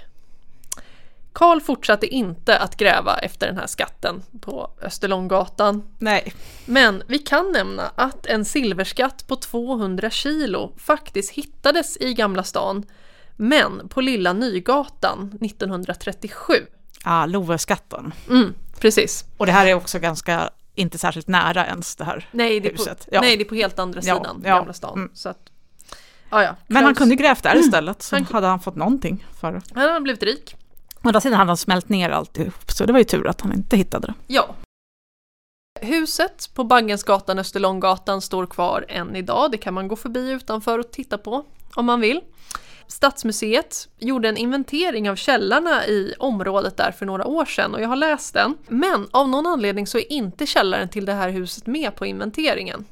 Karl fortsatte inte att gräva efter den här skatten på Österlånggatan. Nej, Men vi kan nämna att en silverskatt på 200 kilo faktiskt hittades i Gamla stan, men på Lilla Nygatan 1937. ja, Loveskatten. Mm, precis. Och det här är också ganska, inte särskilt nära ens det här Nej det, är på, huset. Ja. nej, det är på helt andra Ja, sidan ja. Gamla stan. Mm. Så att, ja, ja. Men han kunde grävt där istället, så Han- hade han fått någonting för det. Han har blivit rik. Å andra sidan hade han smält ner alltihop, så det var ju tur att han inte hittade det. Ja. Huset på Baggensgatan, Österlånggatan står kvar än idag. Det kan man gå förbi utanför och titta på om man vill. Stadsmuseet gjorde en inventering av källarna i området där för några år sedan och jag har läst den. Men av någon anledning så är inte källaren till det här huset med på inventeringen.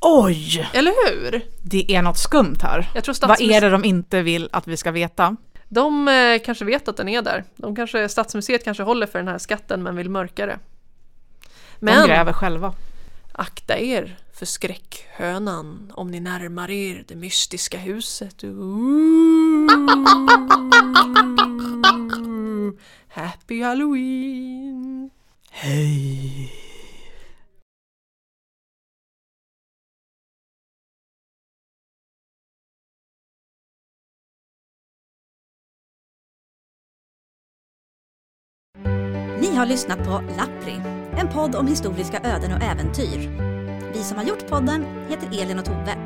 Oj! Eller hur? Det är något skumt här. Jag tror Vad är det de inte vill att vi ska veta? de eh, kanske vet att den är där. De kanske, Stadsmuseet kanske håller för den här skatten men vill mörka det. De Men gräver själva. Akta er för skräckhönan om ni närmar er det mystiska huset. Ooh. Happy Halloween! Hej! Ni har lyssnat på Lappri, en podd om historiska öden och äventyr. Vi som har gjort podden heter Elin och Tove.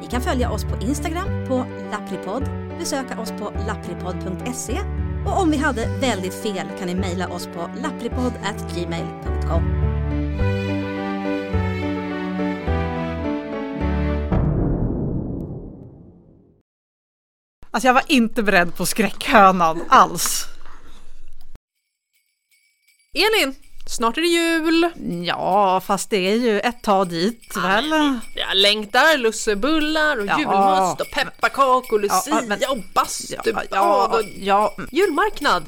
Ni kan följa oss på Instagram på lappripodd, besöka oss på lappripodd.se och om vi hade väldigt fel kan ni mejla oss på lappripodd.gmail.com. Alltså jag var inte beredd på skräckhönan alls. Elin! Snart är det jul! Ja, fast det är ju ett tag dit väl? Jag längtar lussebullar och Ja. julmust och pepparkakor, lucia Ja, men- och bastubad ja, och ja, julmarknad.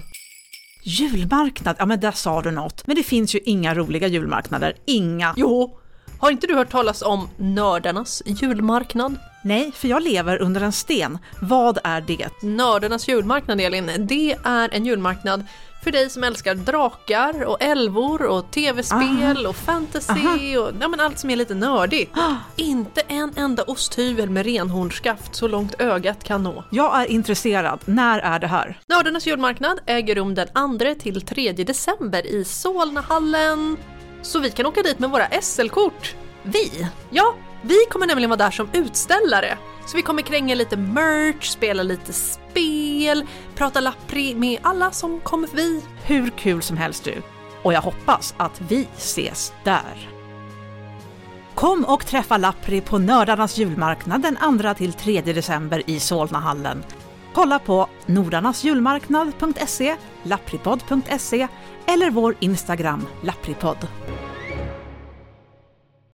julmarknad, ja men där sa du något. Men det finns ju inga roliga julmarknader, inga. Jo, har inte du hört talas om nördarnas julmarknad? Nej, för jag lever under en sten. Vad är det? Nördarnas julmarknad Elin, det är en julmarknad för dig som älskar drakar och älvor och tv-spel och fantasy och ja, men allt som är lite nördigt. Inte en enda osthyvel med renhornsskaft så långt ögat kan nå. Jag är intresserad. När är det här? Nördarnas julmarknad äger rum den 2 till 3 december i Solnahallen. Så vi kan åka dit med våra SL-kort. Vi? Ja, vi kommer nämligen vara där som utställare. Så vi kommer kränga lite merch, spela lite spel, prata lappri med alla som kommer förbi. Hur kul som helst du. Och jag hoppas att vi ses där. Kom och träffa Lappri på Nördarnas julmarknad den 2-3 december i Solnahallen. Kolla på nordarnasjulmarknad.se, lappripodd.se eller vår Instagram lappripodd.